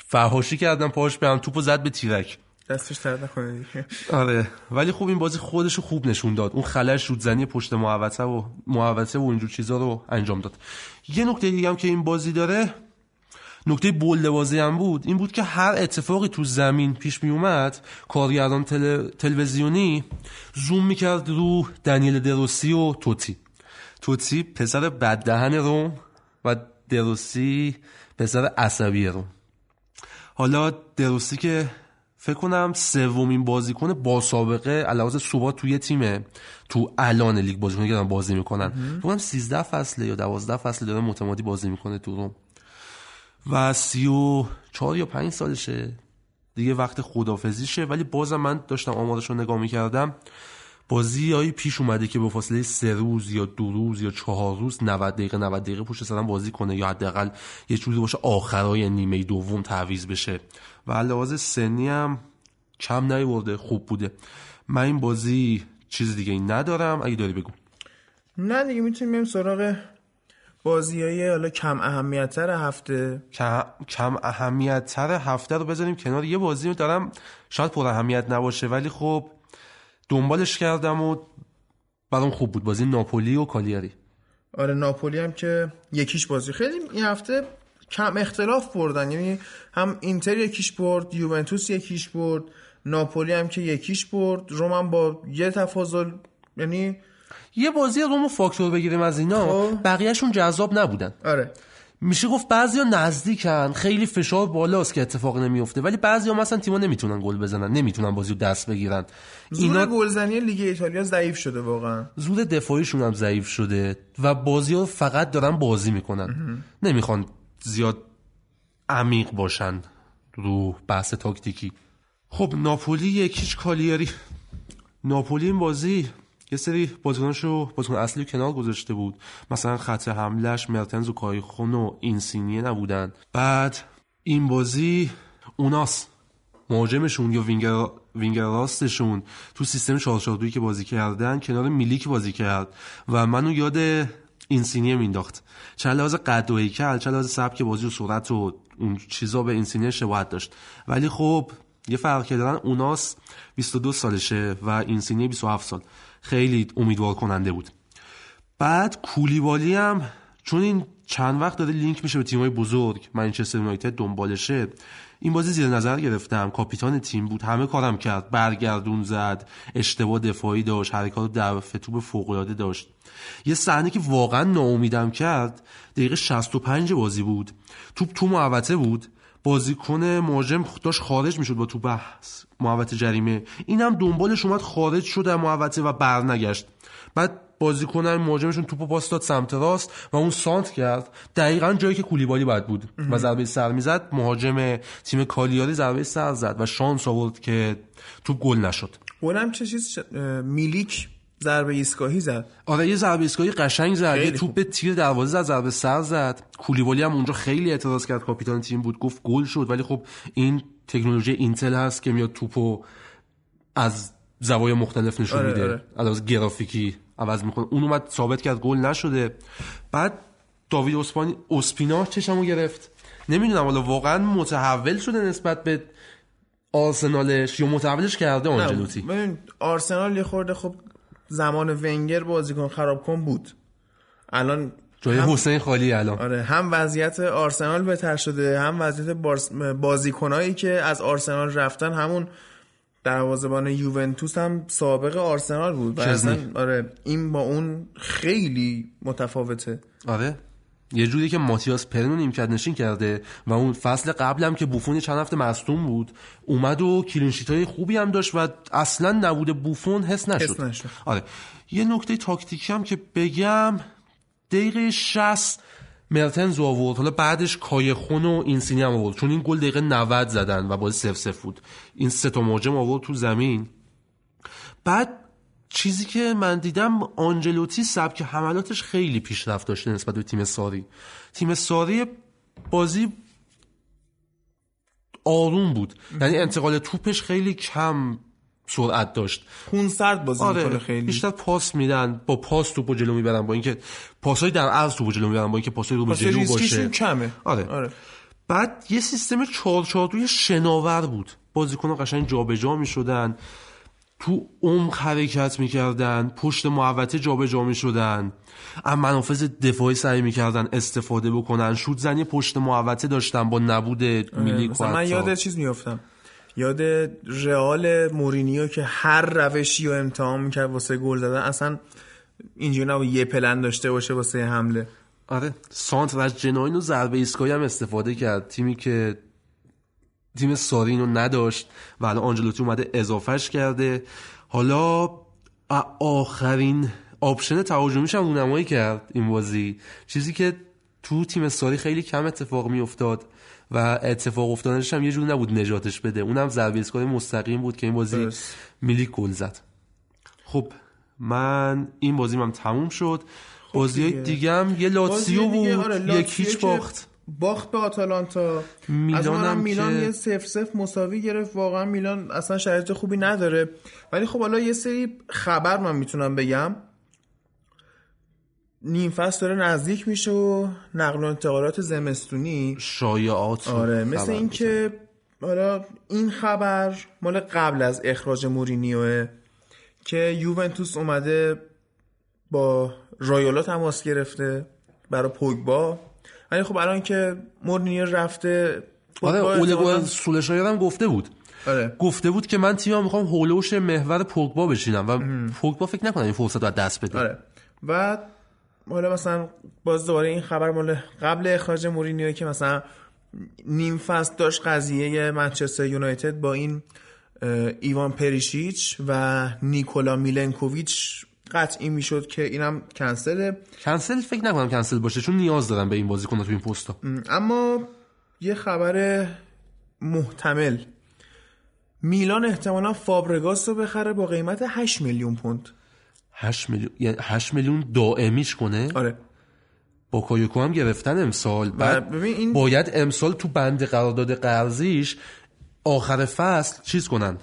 فهاشی کردن پاش به هم توپو زد به تیرک. دستش درد نکنه دیگه. آره. ولی خوب این بازی خودش رو خوب نشون داد. اون خلش رودزنی پشت محوطه و محوطه و اینجور چیزا رو انجام داد. یه نکته دیگه هم که این بازی داره نکته بولد بازی هم بود. این بود که هر اتفاقی تو زمین پیش می اومد کارگردان تل... تلویزیونی زوم می‌کرد رو دنیل دروسی و توتی. توتی پسر بددهن روم و دروسی پسر عصبی روم حالا دروسی که فکر کنم سومین بازیکن با سابقه علاوه ثبات توی تیمه. تو الان لیگ بازیکنی که دارن بازی می‌کنن. فکر کنم 13 فصله یا 12 فصل داره متمادی بازی می‌کنه تو روم. و 34 یا 5 سالشه. دیگه وقت خدافزیشه ولی بازم من داشتم آمارش رو نگاه می‌کردم. بازی هایی پیش اومده که به فاصله سه روز یا دو روز یا چهار روز 90 دقیقه 90 دقیقه پشت سرم بازی کنه یا حداقل یه چیزی باشه آخرای نیمه دوم تعویض بشه. و لحاظ سنی هم کم نیورده خوب بوده. من این بازی چیز دیگه ندارم. اگه داری بگو. نه دیگه می‌تونیم بریم سراغ بازی های حالا کم اهمیتتر هفته. کم, کم اهمیت تر هفته رو بذاریم کنار. یه بازی رو دارم شاید پر اهمیت نباشه ولی خب دنبالش کردم و برام خوب بود. بازی ناپولی و کالیاری. آره ناپولی هم که یکیش بازی. خیلی این هفته کم اختلاف بردن. یعنی هم اینتر یکیش برد یوونتوس یکیش برد ناپولی هم که یکیش برد. روم هم با یه تفاضل یعنی یه بازی رومو فاکتور بگیریم از اینا. خب. بقیهشون جذاب نبودن. آره. میشه گفت بعضیا نزدیکن خیلی فشار بالاست که اتفاق نمیفته. ولی بعضیا مثلا تیما نمی‌تونن گل بزنن نمی‌تونن بازی رو دست بگیرن. اینا گلزنی لیگ ایتالیا ضعیف شده واقعا. زور دفاعیشون هم ضعیف شده و بازی رو فقط دارن بازی می‌کنن. نمی‌خوان زیاد عمیق باشن رو بحث تاکتیکی. خب ناپولی یکیش کالیاری. ناپولی این بازی یه سری بازیکناشو بازیکن اصلی کنار گذاشته بود. مثلا خط حملش مرتنز و کایخون و اینسینیه نبودن. بعد این بازی اوناس. مهاجمشون یا وینگر وینگر راستشون تو سیستم 442 که بازی کردن کنار میلیک بازی کرد و منو یاد اینسینیه مینداخت چه لحاظ قد و هیکل چه لحاظ سبک بازی و سرعت و اون چیزا به اینسینیه شباهت داشت. ولی خب یه فرق که دارن اوناس 22 سالشه و اینسینیه 27 سال. خیلی امیدوار کننده بود. بعد کولیبالی هم چون این چند وقت داره لینک میشه به تیمای بزرگ منچستر یونایتد دنبالشه این بازی زیر نظر گرفتم. کاپیتان تیم بود همه کارم کرد. برگردون زد اشتباه دفاعی داشت حرکات دفع توپ فوق داشت. یه صحنه که واقعا ناامیدم کرد دقیقه 65 بازی بود. توپ تو محوطه بود. بازیکن مهاجم داشت خارج می‌شد با توپ محوطه جریمه. این هم دنبالش اومد خارج شد از محوطه و برنگشت. بعد بازیکن مهاجمشون توپو پاس داد سمت راست و اون سانت کرد. دقیقا جایی که کولیبالی باید بود. و ضربه سر می‌زد. مهاجم تیم کالیاری ضربه سر زد و شانس آورد که توپ گل نشد. اونم چه چیز میلیک ضربه ایستگاهی زد. آره یه ضربه ایستگاهی قشنگ زد. یه توپ تیر دروازه زد ضربه سر زد. کولیبالی هم اونجا خیلی اعتراض کرد. کاپیتان تیم بود گفت گل شد. ولی خب این تکنولوژی اینتل هست که میاد توپو از زوایای مختلف نشون آره، میده. آره. از گرافیکی عوض می‌کنه. اون اومد ثابت کرد گل نشده. بعد داوید اسپانی اسپینا چشمو گرفت. نمی‌دونم حالا واقعا متحول شده نسبت به آرسنالش یا متحولش کرده آنجلوتی؟ ببین آرسنال یه خورده خب زمان ونگر بازیکن خراب کن بود. الان جای هم- حسین خالی الان. آره هم وضعیت آرسنال بهتر شده هم وضعیت بارس... بازیکنایی که از آرسنال رفتن همون دروازه‌بان یوونتوس هم سابق آرسنال بود. اصلا آره این با اون خیلی متفاوته. آره؟ یه جوری که ماتیاس پرنو نیمکت نشین کرده و اون فصل قبلم که بوفون چند هفته مصدوم بود اومد و کلینشیت های خوبی هم داشت و اصلا نبود بوفون حس نشد. حس نشد. آره. یه نکته تاکتیکی هم که بگم دقیقه 60 مرتنز آورد. حالا بعدش کایخون و اینسینی هم آورد. چون این گل دقیقه 90 زدن و بازی سف سف بود. این سه تا مهاجم آورد تو زمین. بعد چیزی که من دیدم آنجلوتی سبک حملاتش خیلی پیشرفت داشته نسبت به تیم ساری. تیم ساری بازی آروم بود. یعنی انتقال توپش خیلی کم سرعت داشت. خون سرد بازی آره خیلی. بیشتر پاس میدن با پاس توپو جلو می‌برن با اینکه پاسای در عرض توپو جلو می‌برن با اینکه پاسای رو به جلو باشه. کمه. آره. آره. بعد یه سیستم 442 شناور بود. بازیکن قشنگ جابجا می‌شدن. تو عمق حرکت می‌کردن پشت محوطه جابجا می‌شدن. از منافذ دفاعی سعی می‌کردن استفاده بکنن. شوت زنی پشت محوطه داشتن با نبود مثلا من. یاد چیز میافتم. یاد رئال مورینیو که هر روشی رو امتحان می‌کرد واسه گل زدن. اصلا اینجوری نبود یه پلن داشته باشه واسه حمله. آره سانتر از جناین و ضربه ایستگاهی هم استفاده کرد. تیمی که تیم ساری اینو نداشت و الان آنجلوتی اومده اضافهش کرده. حالا آخرین option تهاجمیش هم رونمایی کرد این بازی. چیزی که تو تیم ساری خیلی کم اتفاق می افتاد و اتفاق افتادنش هم یه جور نبود نجاتش بده. اونم ضربه ایستگاه مستقیم بود که این بازی. میلیک گل زد. خب من این بازیم هم تموم شد. بازی دیگه. دیگه هم یه لاتسیو بود آره، یک هیچ باخت. باخت به آتالانتا. از اونم میلان که- یه سف سف مساوی گرفت. واقعا میلان اصلا شرایط خوبی نداره. ولی خب حالا یه سری خبر من می‌تونم بگم. نیم فصل داره نزدیک میشه و نقل و انتقالات زمستونی. شایعات آره مثل اینکه حالا این خبر مال قبل از اخراج مورینیوه که یوونتوس اومده با رایولا تماس گرفته برای پوگبا. ولی خب الان که مورینیو رفته آره اولگو سولشایر هم گفته بود. آره. گفته بود که من تیمم می‌خوام هولوش محور پوگبا بشینم و پوگبا فکر نکنم این فرصت رو دست بده. آره. و حالا مثلا باز دوباره این خبر مال قبل اخراج مورینیو که مثلا نیم فصل داشت قضیه منچستر یونایتد با این ایوان پریشیچ و نیکولا میلنکوویچ قطعی می‌شد که اینم کنسله کنسل فکر نکنم کنسل باشه چون نیاز دارم به این بازیکن تو این پستا اما یه خبر محتمل. میلان احتمالا فابرگاس رو بخره با قیمت 8 میلیون پوند. 8 میلیون یعنی 8 میلیون دائمیش کنه؟ آره. با کایوکو هم گرفتن امسال. بعد ببین این- باید امسال تو بند قرارداد قرضیش آخر فصل چیز کنن؟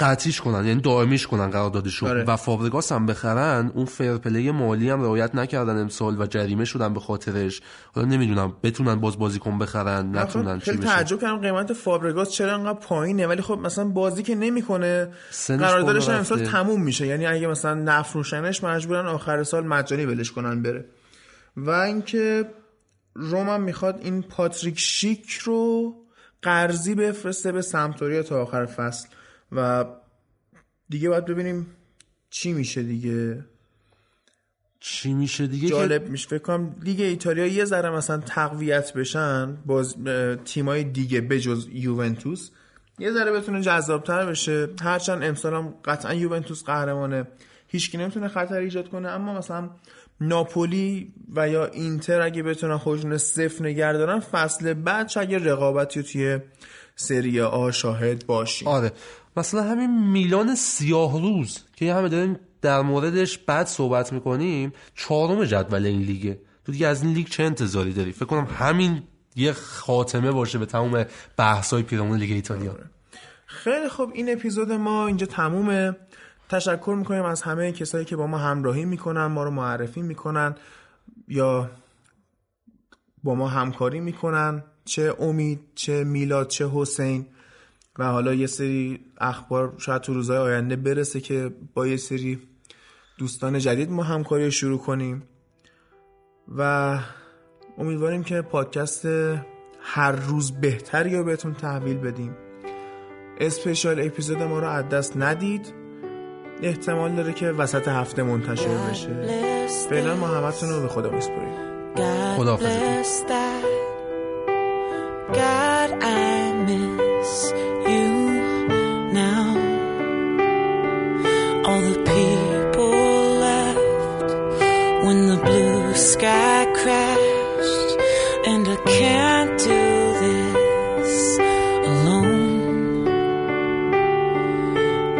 قطعیش کنن یعنی دائمیش کنن قراردادشو آره. و فابرگاس هم بخرن اون فرپلی مالی هم رعایت نکردن امسال و جریمه شدن به خاطرش. حالا نمی‌دونم بتونن باز بازیکن بخرن نتونن چی بشه؟ تعجب کردم قیمت فابرگاس چرا انقدر پایینه. ولی خب مثلا بازی که نمی‌کنه قراردادش امسال. تموم میشه. یعنی اگه مثلا نفروشنش مجبورن آخر سال مجانی ولش کنن بره. و اینکه روم هم می‌خواد این پاتریک شیک رو قرضی بفرسته به سمتوریا تا آخر فصل. و دیگه باید ببینیم چی میشه دیگه. چی میشه دیگه جالب میشه. فکر کنم لیگ ایتالیا یه ذره مثلا تقویت بشن باز تیمای دیگه بجز یوونتوس یه ذره بتونه جذابتر بشه. هرچند امسال هم قطعا یوونتوس قهرمانه. هیچکی نمی‌تونه خطر ایجاد کنه اما مثلا ناپولی و یا اینتر اگه بتونن خودشون صفر نگه دارن فصل بعد یه رقابتی توی سری آ شاهد باشیم آره. مثلا همین میلان سیاه روز که همه داریم در موردش بعد صحبت می‌کنیم چهارم جدول این لیگه. تو دیگه از این لیگ چه انتظاری داری؟ فکر کنم همین یه خاتمه باشه به تمام بحثای پیرامون لیگ ایتالیا. خیلی خب این اپیزود ما اینجا تمومه. تشکر می‌کنیم از همه کسایی که با ما همراهی می‌کنن ما رو معرفی می‌کنن یا با ما همکاری می‌کنن. چه امید چه میلاد چه حسین. و حالا یه سری اخبار شاید تو روزهای آینده برسه که با یه سری دوستان جدید ما همکاری رو شروع کنیم. و امیدواریم که پادکست هر روز بهتری رو بهتون تحویل بدیم. اسپیشال اپیزود ما رو از دست ندید. احتمال داره که وسط هفته منتشر بشه. فعلا ما همتون رو به خدا میسپاریم. God All the people left when the blue sky crashed, and I can't do this alone.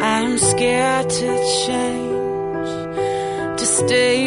I'm scared to change, to stay